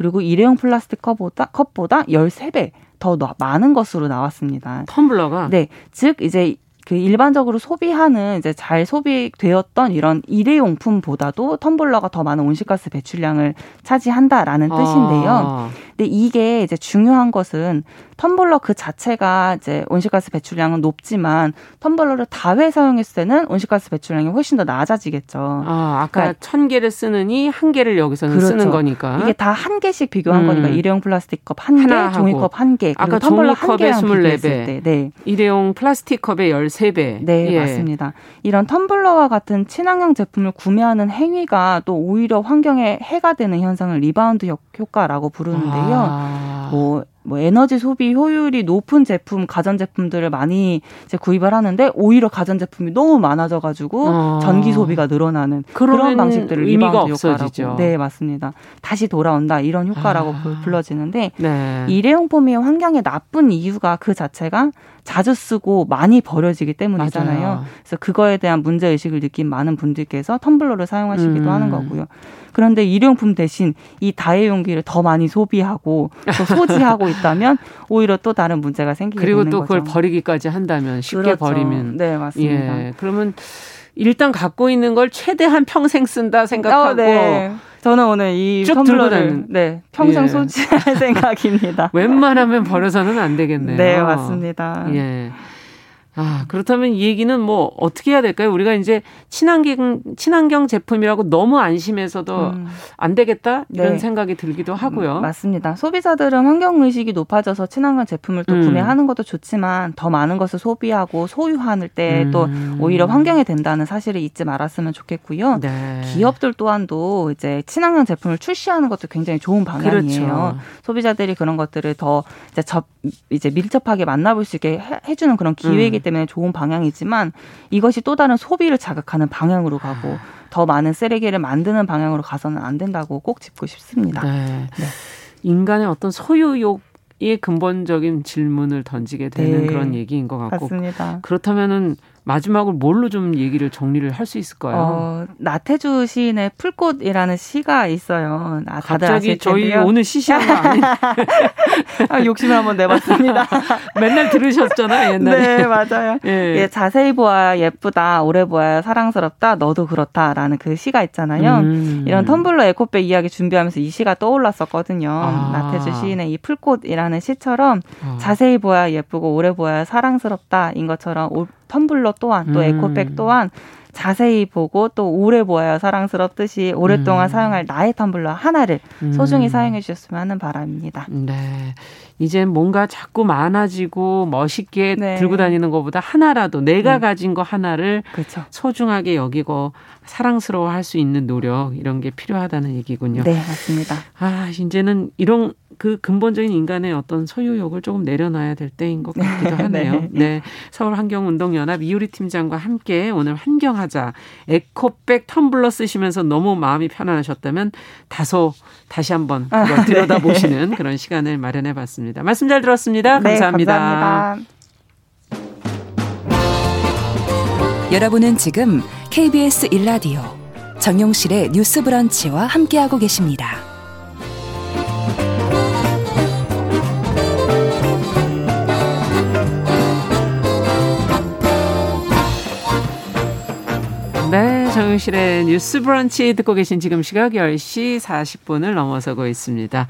그리고 일회용 플라스틱 컵보다 컵보다 13배 더 많은 것으로 나왔습니다. 텀블러가 네. 즉 이제 그 일반적으로 소비하는 이제 잘 소비되었던 이런 일회용품보다도 텀블러가 더 많은 온실가스 배출량을 차지한다라는 아. 뜻인데요. 근데 이게 이제 중요한 것은 텀블러 그 자체가 이제 온실가스 배출량은 높지만 텀블러를 다회 사용했을 때는 온실가스 배출량이 훨씬 더 낮아지겠죠. 아, 아까 그러니까 천 개를 쓰느니 한 개를 여기서는 그렇죠. 쓰는 거니까. 이게 다 한 개씩 비교한 음. 거니까 일회용 플라스틱 컵 한 개, 종이컵 한 개, 아까 텀블러 한 개랑 24배. 때. 네. 일회용 플라스틱 컵에 13 배. 네, 예. 맞습니다. 이런 텀블러와 같은 친환경 제품을 구매하는 행위가 또 오히려 환경에 해가 되는 현상을 리바운드 효과라고 부르는데요. 아. 뭐뭐 에너지 소비 효율이 높은 제품, 가전 제품들을 많이 이제 구입을 하는데 오히려 가전 제품이 너무 많아져 가지고 어. 전기 소비가 늘어나는 그런 방식들을 의미가 없어지죠. 네, 맞습니다. 다시 돌아온다 이런 효과라고 아. 불러지는데 네. 일회용품이 환경에 나쁜 이유가 그 자체가 자주 쓰고 많이 버려지기 때문이잖아요. 맞아요. 그래서 그거에 대한 문제 의식을 느낀 많은 분들께서 텀블러를 사용하시기도 음. 하는 거고요. 그런데 일회용품 대신 이 다회용기를 더 많이 소비하고 또 소지하고 있다면 오히려 또 다른 문제가 생기게 그리고 되는 또 그걸 버리기까지 한다면 쉽게 그렇죠. 버리면 네 맞습니다. 예. 그러면 일단 갖고 있는 걸 최대한 평생 쓴다 생각하고 어, 네. 저는 오늘 이 텀블러를 네 평생 예. 소지할 생각입니다. 웬만하면 버려서는 안 되겠네요. 네 맞습니다. 예. 아, 그렇다면 이 얘기는 뭐 어떻게 해야 될까요? 우리가 이제 친환경 친환경 제품이라고 너무 안심해서도 음. 안 되겠다 이런 네. 생각이 들기도 하고요. 음, 맞습니다. 소비자들은 환경 의식이 높아져서 친환경 제품을 또 음. 구매하는 것도 좋지만 더 많은 것을 소비하고 소유하는 때또 음. 오히려 환경에 된다는 사실을 잊지 말았으면 좋겠고요. 네. 기업들 또한도 이제 친환경 제품을 출시하는 것도 굉장히 좋은 방향이에요. 그렇죠. 소비자들이 그런 것들을 더 이제 접 이제 밀접하게 만나볼 수 있게 해 주는 그런 기회이기 음. 때문에 좋은 방향이지만 이것이 또 다른 소비를 자극하는 방향으로 가고 더 많은 쓰레기를 만드는 방향으로 가서는 안 된다고 꼭 짚고 싶습니다. 네. 네. 인간의 어떤 소유욕 이 근본적인 질문을 던지게 되는 네. 그런 얘기인 것 같고 맞습니다. 그렇다면은 마지막으로 뭘로 좀 얘기를 정리를 할 수 있을까요? 어, 나태주 시인의 풀꽃이라는 시가 있어요. 아, 갑자기 저희 오늘 시시한 거 아니에요? 아, 욕심을 한번 내봤습니다. 맨날 들으셨잖아요, 옛날에. 네, 맞아요. 예. 예, 자세히 보아야 예쁘다, 오래 보아야 사랑스럽다, 너도 그렇다라는 그 시가 있잖아요. 음. 이런 텀블러 에코백 이야기 준비하면서 이 시가 떠올랐었거든요. 아. 나태주 시인의 이 풀꽃이라는 시처럼 아. 자세히 보아야 예쁘고 오래 보아야 사랑스럽다인 것처럼 텀블러 또한 또 음. 에코백 또한 자세히 보고 또 오래 보아야 사랑스럽듯이 오랫동안 음. 사용할 나의 텀블러 하나를 음. 소중히 사용해 주셨으면 하는 바람입니다. 네. 이제 뭔가 자꾸 많아지고 멋있게 네. 들고 다니는 것보다 하나라도 내가 음. 가진 거 하나를 그렇죠. 소중하게 여기고 사랑스러워 할 수 있는 노력 이런 게 필요하다는 얘기군요. 네, 맞습니다. 아, 이제는 이런 그 근본적인 인간의 어떤 소유욕을 조금 내려놔야 될 때인 것 같기도 네. 하네요. 네. 네. 서울 환경운동연합 이효리 팀장과 함께 오늘 환경하자 에코백 텀블러 쓰시면서 너무 마음이 편안하셨다면 다소 다시 한번 아, 그걸 들여다보시는 네. 그런 시간을 마련해 봤습니다. 말씀 잘 들었습니다. 네, 감사합니다. 감사합니다. 여러분은 지금 KBS 일라디오 정용실의 뉴스 브런치와 함께하고 계십니다. 정용실의 뉴스 브런치 듣고 계신 지금 시각 10시 40분을 넘어서고 있습니다.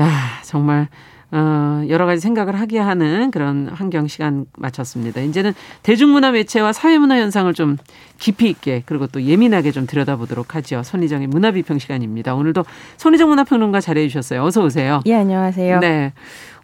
야, 정말 어, 여러 가지 생각을 하게 하는 그런 환경 시간 마쳤습니다. 이제는 대중문화 매체와 사회문화 현상을 좀 깊이 있게 그리고 또 예민하게 좀 들여다보도록 하죠. 손희정의 문화비평 시간입니다. 오늘도 손희정 문화평론가 잘해 주셨어요. 어서 오세요. 예, 안녕하세요. 네.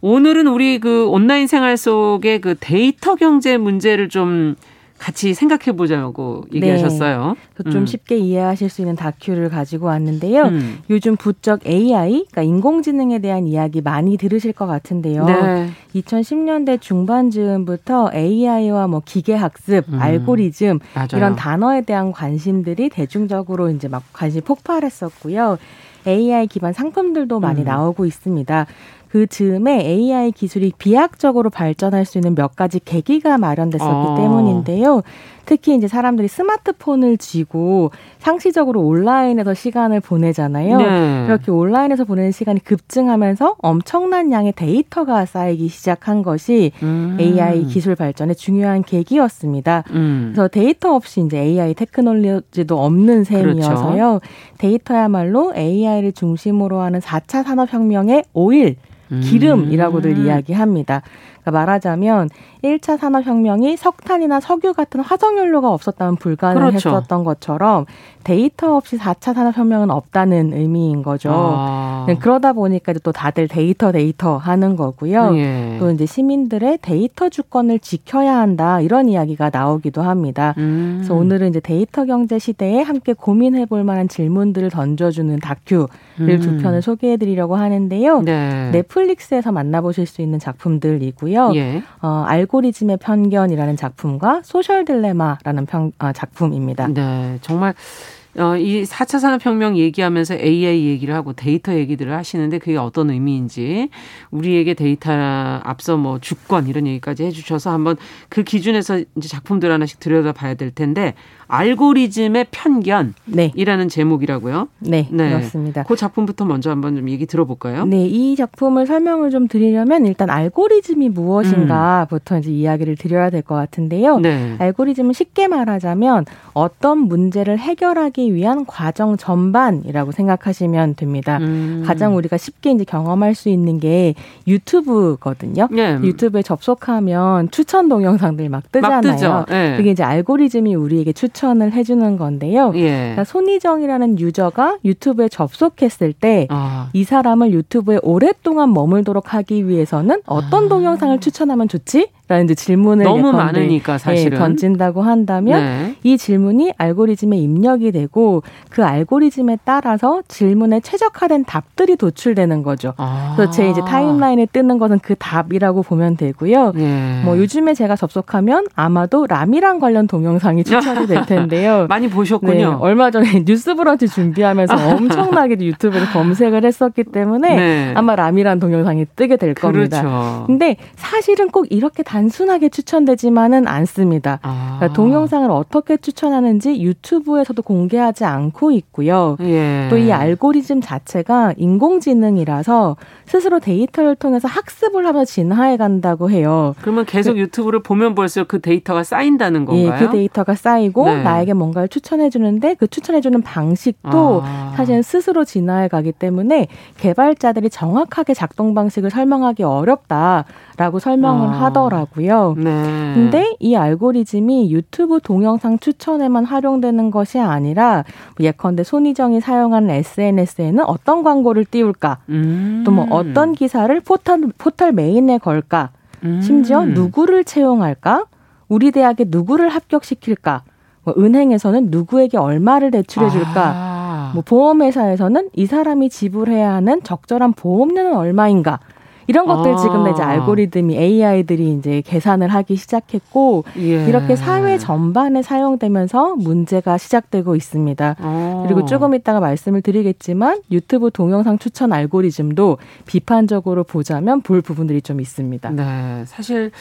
오늘은 우리 그 온라인 생활 속의 그 데이터 경제 문제를 좀 같이 생각해 보자고 얘기하셨어요. 네. 좀 음. 쉽게 이해하실 수 있는 다큐를 가지고 왔는데요. 음. 요즘 부쩍 AI, 그러니까 인공지능에 대한 이야기 많이 들으실 것 같은데요. 네. 2010년대 중반 즈음부터 AI와 뭐 기계 학습, 음. 알고리즘 맞아요. 이런 단어에 대한 관심들이 대중적으로 이제 막 관심 폭발했었고요. AI 기반 상품들도 많이 음. 나오고 있습니다. 그 즈음에 AI 기술이 비약적으로 발전할 수 있는 몇 가지 계기가 마련됐었기 어. 때문인데요. 특히 이제 사람들이 스마트폰을 쥐고 상시적으로 온라인에서 시간을 보내잖아요. 네. 그렇게 온라인에서 보내는 시간이 급증하면서 엄청난 양의 데이터가 쌓이기 시작한 것이 음. AI 기술 발전의 중요한 계기였습니다. 음. 그래서 데이터 없이 이제 AI 테크놀로지도 없는 셈이어서요. 그렇죠. 데이터야말로 AI를 중심으로 하는 4차 산업혁명의 오일 기름이라고들 음. 이야기합니다. 그러니까 말하자면 1차 산업혁명이 석탄이나 석유 같은 화석연료가 없었다면 불가능했었던 그렇죠. 것처럼 데이터 없이 4차 산업혁명은 없다는 의미인 거죠. 아. 네, 그러다 보니까 또 다들 데이터 데이터 하는 거고요. 예. 또 이제 시민들의 데이터 주권을 지켜야 한다 이런 이야기가 나오기도 합니다. 음. 그래서 오늘은 이제 데이터 경제 시대에 함께 고민해 볼 만한 질문들을 던져주는 다큐를 음. 두 편을 소개해 드리려고 하는데요. 네. 넷플릭스에서 만나보실 수 있는 작품들이고요. 예. 어, 알고리즘의 편견이라는 작품과 소셜 딜레마라는 편, 어, 작품입니다. 네, 정말 어, 이 4차 산업혁명 얘기하면서 AI 얘기를 하고 데이터 얘기들을 하시는데 그게 어떤 의미인지 우리에게 데이터 앞서 뭐 주권 이런 얘기까지 해주셔서 한번 그 기준에서 이제 작품들 하나씩 들여다 봐야 될 텐데 알고리즘의 편견이라는 네. 제목이라고요. 네, 네, 그렇습니다. 그 작품부터 먼저 한번 좀 얘기 들어볼까요? 네, 이 작품을 설명을 좀 드리려면 일단 알고리즘이 무엇인가부터 음. 이제 이야기를 드려야 될 것 같은데요. 네. 알고리즘은 쉽게 말하자면 어떤 문제를 해결하기 위한 과정 전반이라고 생각하시면 됩니다. 음. 가장 우리가 쉽게 이제 경험할 수 있는 게 유튜브거든요. 네. 유튜브에 접속하면 추천 동영상들 막 뜨잖아요. 막 네. 그게 이제 알고리즘이 우리에게 추천 추천을 해주는 건데요. 예. 그러니까 손희정이라는 유저가 유튜브에 접속했을 때이 아. 사람을 유튜브에 오랫동안 머물도록 하기 위해서는 어떤 아. 동영상을 추천하면 좋지? 라는 이제 질문을 너무 많으니까 예, 사실은 예, 던진다고 한다면 네. 이 질문이 알고리즘에 입력이 되고 그 알고리즘에 따라서 질문에 최적화된 답들이 도출되는 거죠. 아. 그래서 제 이제 타임라인에 뜨는 것은 그 답이라고 보면 되고요. 네. 뭐 요즘에 제가 접속하면 아마도 라미랑 관련 동영상이 추천이 될 텐데요. 많이 보셨군요. 네, 얼마 전에 뉴스브런치 준비하면서 엄청나게 유튜브를 검색을 했었기 때문에 네. 아마 라미란 동영상이 뜨게 될 겁니다. 그렇죠. 근데 사실은 꼭 이렇게 단 단순하게 추천되지만은 않습니다. 아. 그러니까 동영상을 어떻게 추천하는지 유튜브에서도 공개하지 않고 있고요. 예. 또이 알고리즘 자체가 인공지능이라서 스스로 데이터를 통해서 학습을 하며 진화해 간다고 해요. 그러면 계속 그, 유튜브를 보면 볼수록 그 데이터가 쌓인다는 건가요? 예, 그 데이터가 쌓이고 네. 나에게 뭔가를 추천해 주는데 그 추천해 주는 방식도 아. 사실은 스스로 진화해 가기 때문에 개발자들이 정확하게 작동 방식을 설명하기 어렵다 라고 설명을 아. 하더라고요. 네. 근데 이 알고리즘이 유튜브 동영상 추천에만 활용되는 것이 아니라 예컨대 손희정이 사용하는 SNS에는 어떤 광고를 띄울까? 음. 또뭐 어떤 기사를 포털 포털 메인에 걸까? 음. 심지어 누구를 채용할까? 우리 대학에 누구를 합격시킬까? 뭐 은행에서는 누구에게 얼마를 대출해 줄까? 아. 뭐 보험회사에서는 이 사람이 지불해야 하는 적절한 보험료는 얼마인가? 이런 것들 아. 지금 이제 알고리즘이 AI들이 이제 계산을 하기 시작했고 예. 이렇게 사회 전반에 사용되면서 문제가 시작되고 있습니다. 아. 그리고 조금 이따가 말씀을 드리겠지만 유튜브 동영상 추천 알고리즘도 비판적으로 보자면 볼 부분들이 좀 있습니다. 네, 사실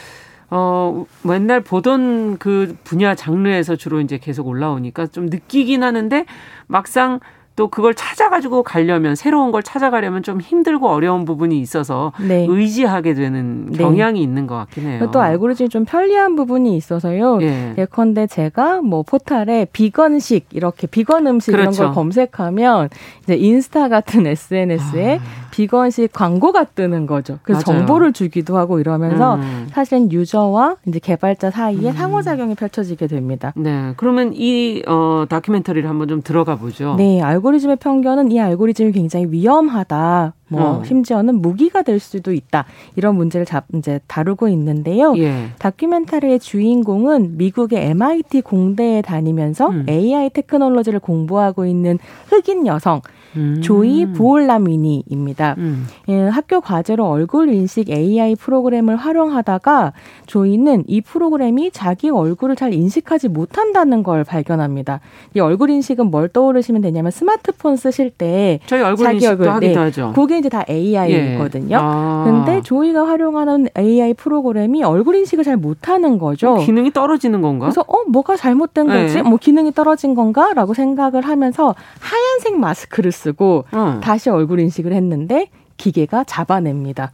어, 맨날 보던 그 분야 장르에서 주로 이제 계속 올라오니까 좀 느끼긴 하는데 막상 또 그걸 찾아가지고 가려면 새로운 걸 찾아가려면 좀 힘들고 어려운 부분이 있어서 네. 의지하게 되는 네. 경향이 네. 있는 것 같긴 해요. 또 알고리즘이 좀 편리한 부분이 있어서요. 예. 예컨대 제가 뭐 포탈에 비건식 이렇게 비건 음식 그렇죠. 이런 걸 검색하면 이제 인스타 같은 SNS에 아. 비건식 광고가 뜨는 거죠. 그래서 맞아요. 정보를 주기도 하고 이러면서 음. 사실은 유저와 이제 개발자 사이에 음. 상호작용이 펼쳐지게 됩니다. 네. 그러면 이 어, 다큐멘터리를 한번 좀 들어가 보죠. 네. 알고리즘의 편견은 이 알고리즘이 굉장히 위험하다. 뭐 어. 심지어는 무기가 될 수도 있다 이런 문제를 잡, 이제 다루고 있는데요. 예. 다큐멘터리의 주인공은 미국의 MIT 공대에 다니면서 음. AI 테크놀로지를 공부하고 있는 흑인 여성 음. 조이 부올라미니입니다. 음. 예, 학교 과제로 얼굴 인식 AI 프로그램을 활용하다가 조이는 이 프로그램이 자기 얼굴을 잘 인식하지 못한다는 걸 발견합니다. 이 얼굴 인식은 뭘 떠오르시면 되냐면 스마트폰 쓰실 때 저희 얼굴 자기 얼굴 하기도 네, 하죠. 그게 이제 다 AI거든요. 예. 아. 근데 조이가 활용하는 AI 프로그램이 얼굴 인식을 잘 못하는 거죠. 기능이 떨어지는 건가? 그래서 어 뭐가 잘못된 거지? 예. 뭐 기능이 떨어진 건가?라고 생각을 하면서 하얀색 마스크를 쓰고 어. 다시 얼굴 인식을 했는데 기계가 잡아냅니다.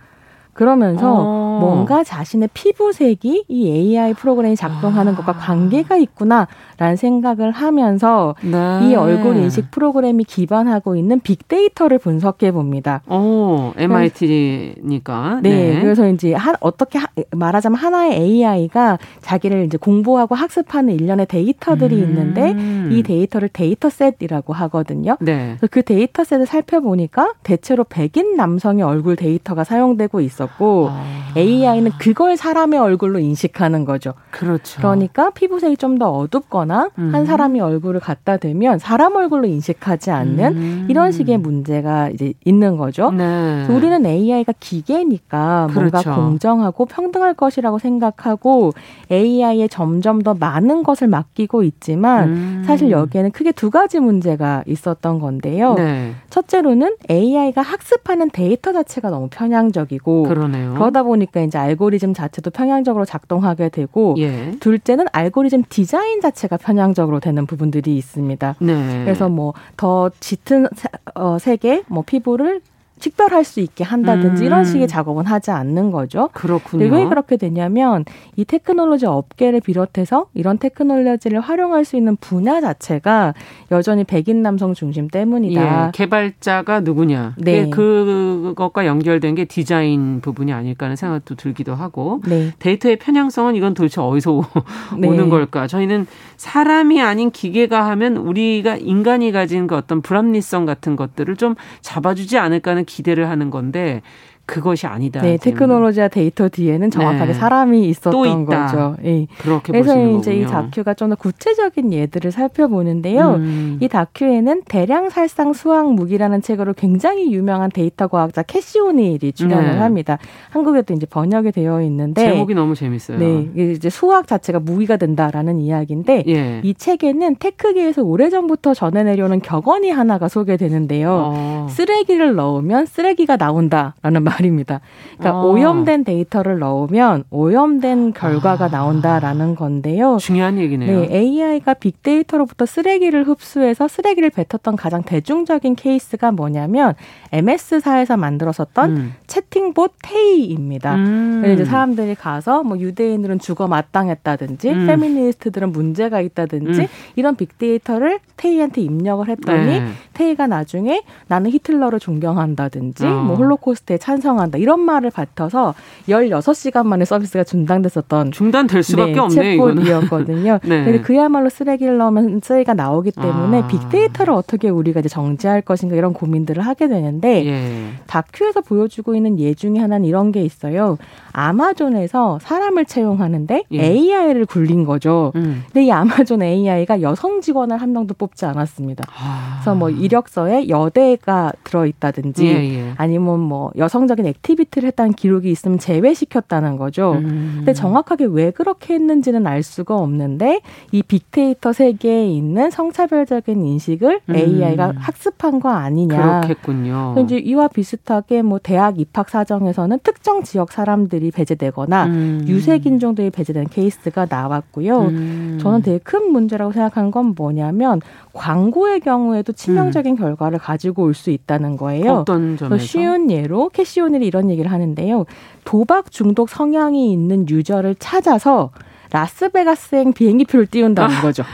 그러면서 어. 뭔가 자신의 피부색이 이 AI 프로그램이 작동하는 아. 것과 관계가 있구나라는 생각을 하면서 네. 이 얼굴 인식 프로그램이 기반하고 있는 빅데이터를 분석해 봅니다. 오, MIT니까. 네, 네. 그래서 이제 한 어떻게 하, 말하자면 하나의 AI가 자기를 이제 공부하고 학습하는 일련의 데이터들이 음. 있는데 이 데이터를 dataset이라고 하거든요. 네. 그 dataset을 살펴보니까 대체로 백인 남성의 얼굴 데이터가 사용되고 있어 있었고 아. AI는 그걸 사람의 얼굴로 인식하는 거죠. 그렇죠. 그러니까 피부색이 좀 더 어둡거나 음. 한 사람이 얼굴을 갖다 대면 사람 얼굴로 인식하지 않는 음. 이런 식의 문제가 이제 있는 거죠. 네. 우리는 AI가 기계니까 그렇죠. 뭔가 공정하고 평등할 것이라고 생각하고 AI에 점점 더 많은 것을 맡기고 있지만 음. 사실 여기에는 크게 두 가지 문제가 있었던 건데요. 네. 첫째로는 AI가 학습하는 데이터 자체가 너무 편향적이고 그러네요. 그러다 보니까 이제 알고리즘 자체도 편향적으로 작동하게 되고 예. 둘째는 알고리즘 디자인 자체가 편향적으로 되는 부분들이 있습니다. 네. 그래서 뭐 더 짙은 어, 색의 뭐 피부를 식별할 수 있게 한다든지 음. 이런 식의 작업은 하지 않는 거죠. 그렇군요. 왜 그렇게 되냐면 이 테크놀로지 업계를 비롯해서 이런 테크놀로지를 활용할 수 있는 분야 자체가 여전히 백인 남성 중심 때문이다. 예, 개발자가 누구냐. 네. 그것과 연결된 게 디자인 부분이 아닐까 하는 생각도 들기도 하고 네. 데이터의 편향성은 이건 도대체 어디서 네. 오는 걸까? 저희는 사람이 아닌 기계가 하면 우리가 인간이 가진 그 어떤 불합리성 같은 것들을 좀 잡아주지 않을까 하는 기대를 하는 건데 그것이 아니다. 네, 테크놀로지와 데이터 뒤에는 정확하게 네. 사람이 있었던 거죠. 예. 그렇게 그래서 보시는 이제 이 다큐가 좀 더 구체적인 예들을 살펴보는데요. 음. 이 다큐에는 대량 살상 수학 무기라는 책으로 굉장히 유명한 데이터 과학자 캐시 오닐이 출연을 네. 합니다. 한국에도 이제 번역이 되어 있는데 제목이 너무 재밌어요. 네, 이제 수학 자체가 무기가 된다라는 이야기인데 예. 이 책에는 테크계에서 오래전부터 전해 내려오는 격언이 하나가 소개되는데요. 어. 쓰레기를 넣으면 쓰레기가 나온다라는 말. 말입니다. 그러니까 아. 오염된 데이터를 넣으면 오염된 결과가 아. 나온다라는 건데요. 중요한 얘기네요. 네, AI가 빅데이터로부터 쓰레기를 흡수해서 쓰레기를 뱉었던 가장 대중적인 케이스가 뭐냐면 MS사에서 만들었었던 음. 채팅봇 테이입니다. 음. 이제 사람들이 가서 뭐 유대인들은 죽어 마땅했다든지 음. 페미니스트들은 문제가 있다든지 음. 이런 빅데이터를 테이한테 입력을 했더니 네. 테이가 나중에 나는 히틀러를 존경한다든지 어. 뭐 홀로코스트에 찬성 한다 이런 말을 받아서 16시간 만에 서비스가 중단됐었던 중단될 수밖에 네, 없네요. 챗봇이었거든요. 네. 근데 그야말로 쓰레기를 넣으면 쓰레기가 나오기 때문에 아. 빅데이터를 어떻게 우리가 이제 정제할 것인가 이런 고민들을 하게 되는데 예. 다큐에서 보여주고 있는 예 중에 하나는 이런 게 있어요. 아마존에서 사람을 채용하는데 예. AI를 굴린 거죠. 음. 근데 이 아마존 AI가 여성 직원을 한 명도 뽑지 않았습니다. 아. 그래서 뭐 이력서에 여대가 들어있다든지 예, 예. 아니면 뭐 여성적 인 activity를 했다는 기록이 있으면 제외시켰다는 거죠. 음. 근데 정확하게 왜 그렇게 했는지는 알 수가 없는데 이 빅데이터 세계에 있는 성차별적인 인식을 음. AI가 학습한 거 아니냐. 그렇겠군요. 이제 이와 비슷하게 뭐 대학 입학 사정에서는 특정 지역 사람들이 배제되거나 음. 유색 인종들이 배제되는 케이스가 나왔고요. 음. 저는 되게 큰 문제라고 생각하는 건 뭐냐면 광고의 경우에도 치명적인 음. 결과를 가지고 올 수 있다는 거예요. 어떤 점에서? 쉬운 예로 캐시 오닐이 이런 얘기를 하는데요. 도박 중독 성향이 있는 유저를 찾아서 라스베가스행 비행기표를 띄운다는 아. 거죠.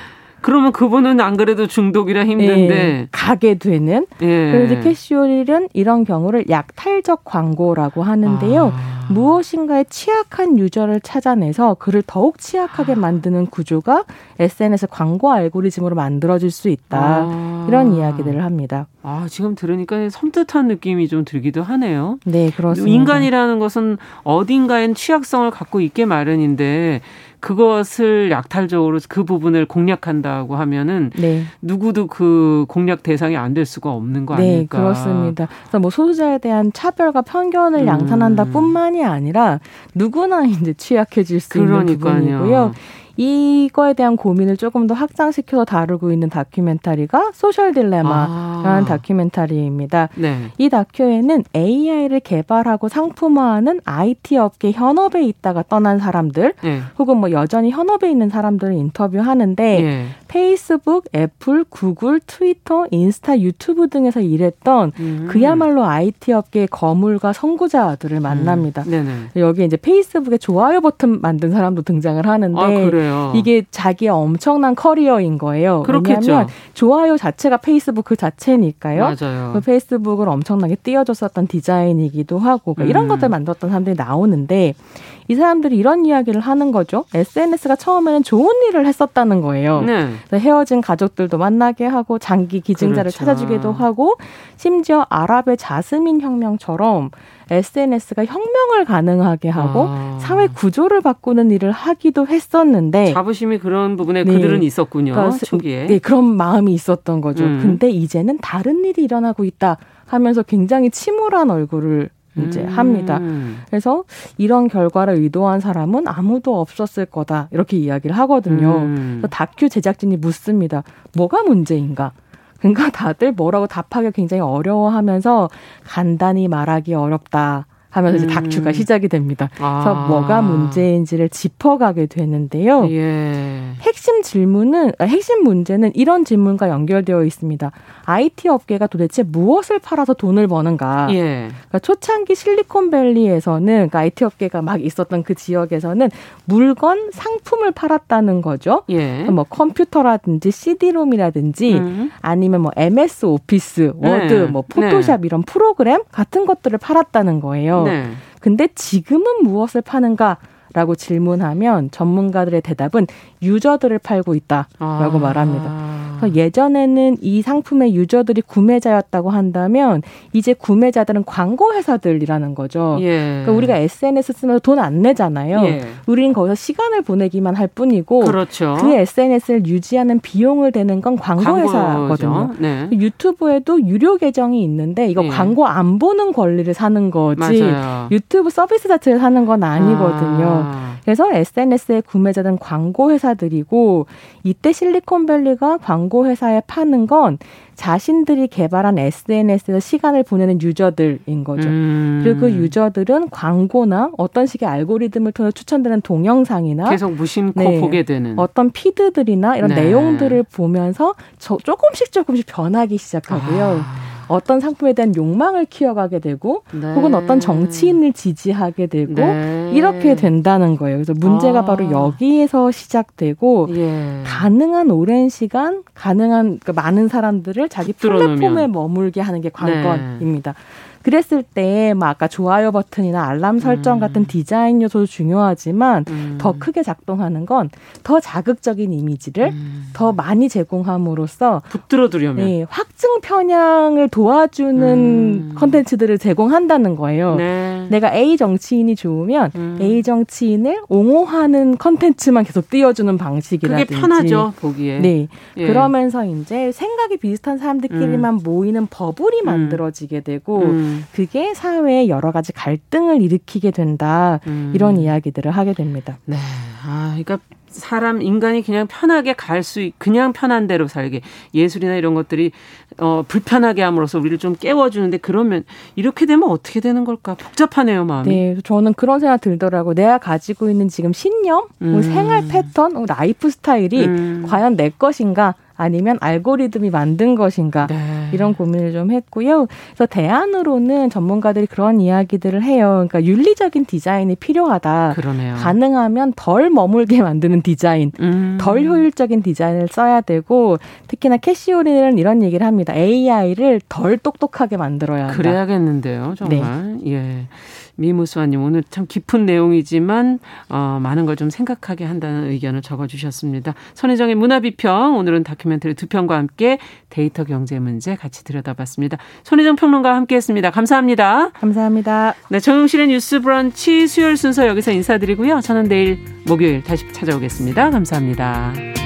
그러면 그분은 안 그래도 중독이라 힘든데 예, 가게 되는. 예. 그래서 캐시오닐은 이런 경우를 약탈적 광고라고 하는데요. 아. 무엇인가에 취약한 유저를 찾아내서 그를 더욱 취약하게 만드는 구조가 SNS 광고 알고리즘으로 만들어질 수 있다. 아. 이런 이야기들을 합니다. 아, 지금 들으니까 섬뜩한 느낌이 좀 들기도 하네요. 네, 그렇습니다. 인간이라는 것은 어딘가엔 취약성을 갖고 있게 마련인데 그것을 약탈적으로 그 부분을 공략한다고 하면은 네. 누구도 그 공략 대상이 안 될 수가 없는 거 네, 아닐까? 네, 그렇습니다. 그래서 뭐 소수자에 대한 차별과 편견을 음. 양산한다뿐만이 아니라 누구나 이제 취약해질 수 그러니까요. 있는 부분이고요. 이거에 대한 고민을 조금 더 확장시켜서 다루고 있는 다큐멘터리가 소셜 딜레마라는 아. 다큐멘터리입니다. 네. 이 다큐에는 AI를 개발하고 상품화하는 IT 업계 현업에 있다가 떠난 사람들 네. 혹은 뭐 여전히 현업에 있는 사람들을 인터뷰하는데 네. 페이스북, 애플, 구글, 트위터, 인스타, 유튜브 등에서 일했던 음. 그야말로 IT 업계의 거물과 선구자들을 만납니다. 음. 여기 이제 페이스북에 좋아요 버튼 만든 사람도 등장을 하는데 아, 그래요. 이게 자기의 엄청난 커리어인 거예요. 그렇겠죠. 왜냐하면 좋아요 자체가 페이스북 그 자체니까요. 맞아요. 그 페이스북을 엄청나게 띄워줬었던 디자인이기도 하고 그러니까 음. 이런 것들 만들었던 사람들이 나오는데 이 사람들이 이런 이야기를 하는 거죠. SNS가 처음에는 좋은 일을 했었다는 거예요. 네. 헤어진 가족들도 만나게 하고 장기 기증자를 그렇죠. 찾아주기도 하고 심지어 아랍의 자스민 혁명처럼 SNS가 혁명을 가능하게 하고 아. 사회 구조를 바꾸는 일을 하기도 했었는데 자부심이 그런 부분에 네. 그들은 있었군요. 그러니까 초기에. 네, 그런 마음이 있었던 거죠. 음. 근데 이제는 다른 일이 일어나고 있다 하면서 굉장히 침울한 얼굴을 이제 음. 합니다. 그래서 이런 결과를 의도한 사람은 아무도 없었을 거다 이렇게 이야기를 하거든요. 음. 그래서 다큐 제작진이 묻습니다. 뭐가 문제인가? 그러니까 다들 뭐라고 답하기 굉장히 어려워하면서 간단히 말하기 어렵다. 하면서 이제 음. 다큐가 시작이 됩니다. 그래서 아. 뭐가 문제인지를 짚어가게 되는데요. 예. 핵심 질문은 아, 핵심 문제는 이런 질문과 연결되어 있습니다. IT 업계가 도대체 무엇을 팔아서 돈을 버는가? 예. 그러니까 초창기 실리콘밸리에서는 그러니까 IT 업계가 막 있었던 그 지역에서는 물건, 상품을 팔았다는 거죠. 예. 그러니까 뭐 컴퓨터라든지 CD롬이라든지 음. 아니면 뭐 MS 오피스, 워드, 네. 뭐 포토샵 네. 이런 프로그램 같은 것들을 팔았다는 거예요. 네. 근데 지금은 무엇을 파는가? 라고 질문하면 전문가들의 대답은 유저들을 팔고 있다라고 아. 말합니다. 예전에는 이 상품의 유저들이 구매자였다고 한다면 이제 구매자들은 광고 회사들이라는 거죠. 예. 그러니까 우리가 SNS 쓰면서 돈 안 내잖아요. 예. 우리는 거기서 시간을 보내기만 할 뿐이고 그렇죠. 그 SNS를 유지하는 비용을 대는 건 광고 회사거든요. 네. 유튜브에도 유료 계정이 있는데 이거 예. 광고 안 보는 권리를 사는 거지 맞아요. 유튜브 서비스 자체를 사는 건 아니거든요. 아. 아. 그래서 SNS의 구매자는 광고 회사들이고 이때 실리콘밸리가 광고 회사에 파는 건 자신들이 개발한 SNS에서 시간을 보내는 유저들인 거죠. 음. 그리고 그 유저들은 광고나 어떤 식의 알고리즘을 통해 추천되는 동영상이나 계속 무심코 네, 보게 되는 어떤 피드들이나 이런 네. 내용들을 보면서 저 조금씩 조금씩 변하기 시작하고요. 아. 어떤 상품에 대한 욕망을 키워가게 되고 네. 혹은 어떤 정치인을 지지하게 되고 네. 이렇게 된다는 거예요. 그래서 문제가 아. 바로 여기에서 시작되고 예. 가능한 오랜 시간, 가능한 그러니까 많은 사람들을 자기 플랫폼에 머물게 하는 게 관건입니다. 네. 그랬을 때, 막 아까 좋아요 버튼이나 알람 설정 음. 같은 디자인 요소도 중요하지만 음. 더 크게 작동하는 건 더 자극적인 이미지를 음. 더 많이 제공함으로써 붙들어 두려면 네, 확증 편향을 도와주는 음. 컨텐츠들을 제공한다는 거예요. 네. 내가 A 정치인이 좋으면 음. A 정치인을 옹호하는 컨텐츠만 계속 띄워주는 방식이라든지 그게 편하죠 보기에. 네. 예. 그러면서 이제 생각이 비슷한 사람들끼리만 음. 모이는 버블이 만들어지게 되고 그게 사회에 여러 가지 갈등을 일으키게 된다. 음. 이런 이야기들을 하게 됩니다. 네. 아, 그러니까 사람 인간이 그냥 편하게 갈 수 그냥 편한 대로 살게 예술이나 이런 것들이 어 불편하게 함으로써 우리를 좀 깨워 주는데 그러면 이렇게 되면 어떻게 되는 걸까 복잡하네요 마음이. 네, 저는 그런 생각 들더라고. 내가 가지고 있는 지금 신념, 뭐 음. 생활 패턴, 뭐 라이프 스타일이 음. 과연 내 것인가? 아니면 알고리즘이 만든 것인가 네. 이런 고민을 좀 했고요. 그래서 대안으로는 전문가들이 그런 이야기들을 해요. 그러니까 윤리적인 디자인이 필요하다. 그러네요. 가능하면 덜 머물게 만드는 디자인, 음. 덜 효율적인 디자인을 써야 되고 특히나 캐시오리는 이런 얘기를 합니다. AI를 덜 똑똑하게 만들어야 한다. 그래야겠는데요, 정말. 네. 예. 미무수아님 오늘 참 깊은 내용이지만 어, 많은 걸 좀 생각하게 한다는 의견을 적어주셨습니다. 선혜정의 문화비평 오늘은 다큐멘터리 두 편과 함께 데이터 경제 문제 같이 들여다봤습니다. 손혜정 평론가와 함께했습니다. 감사합니다. 감사합니다. 네, 정용실의 뉴스브런치 수요일 순서 여기서 인사드리고요. 저는 내일 목요일 다시 찾아오겠습니다. 감사합니다.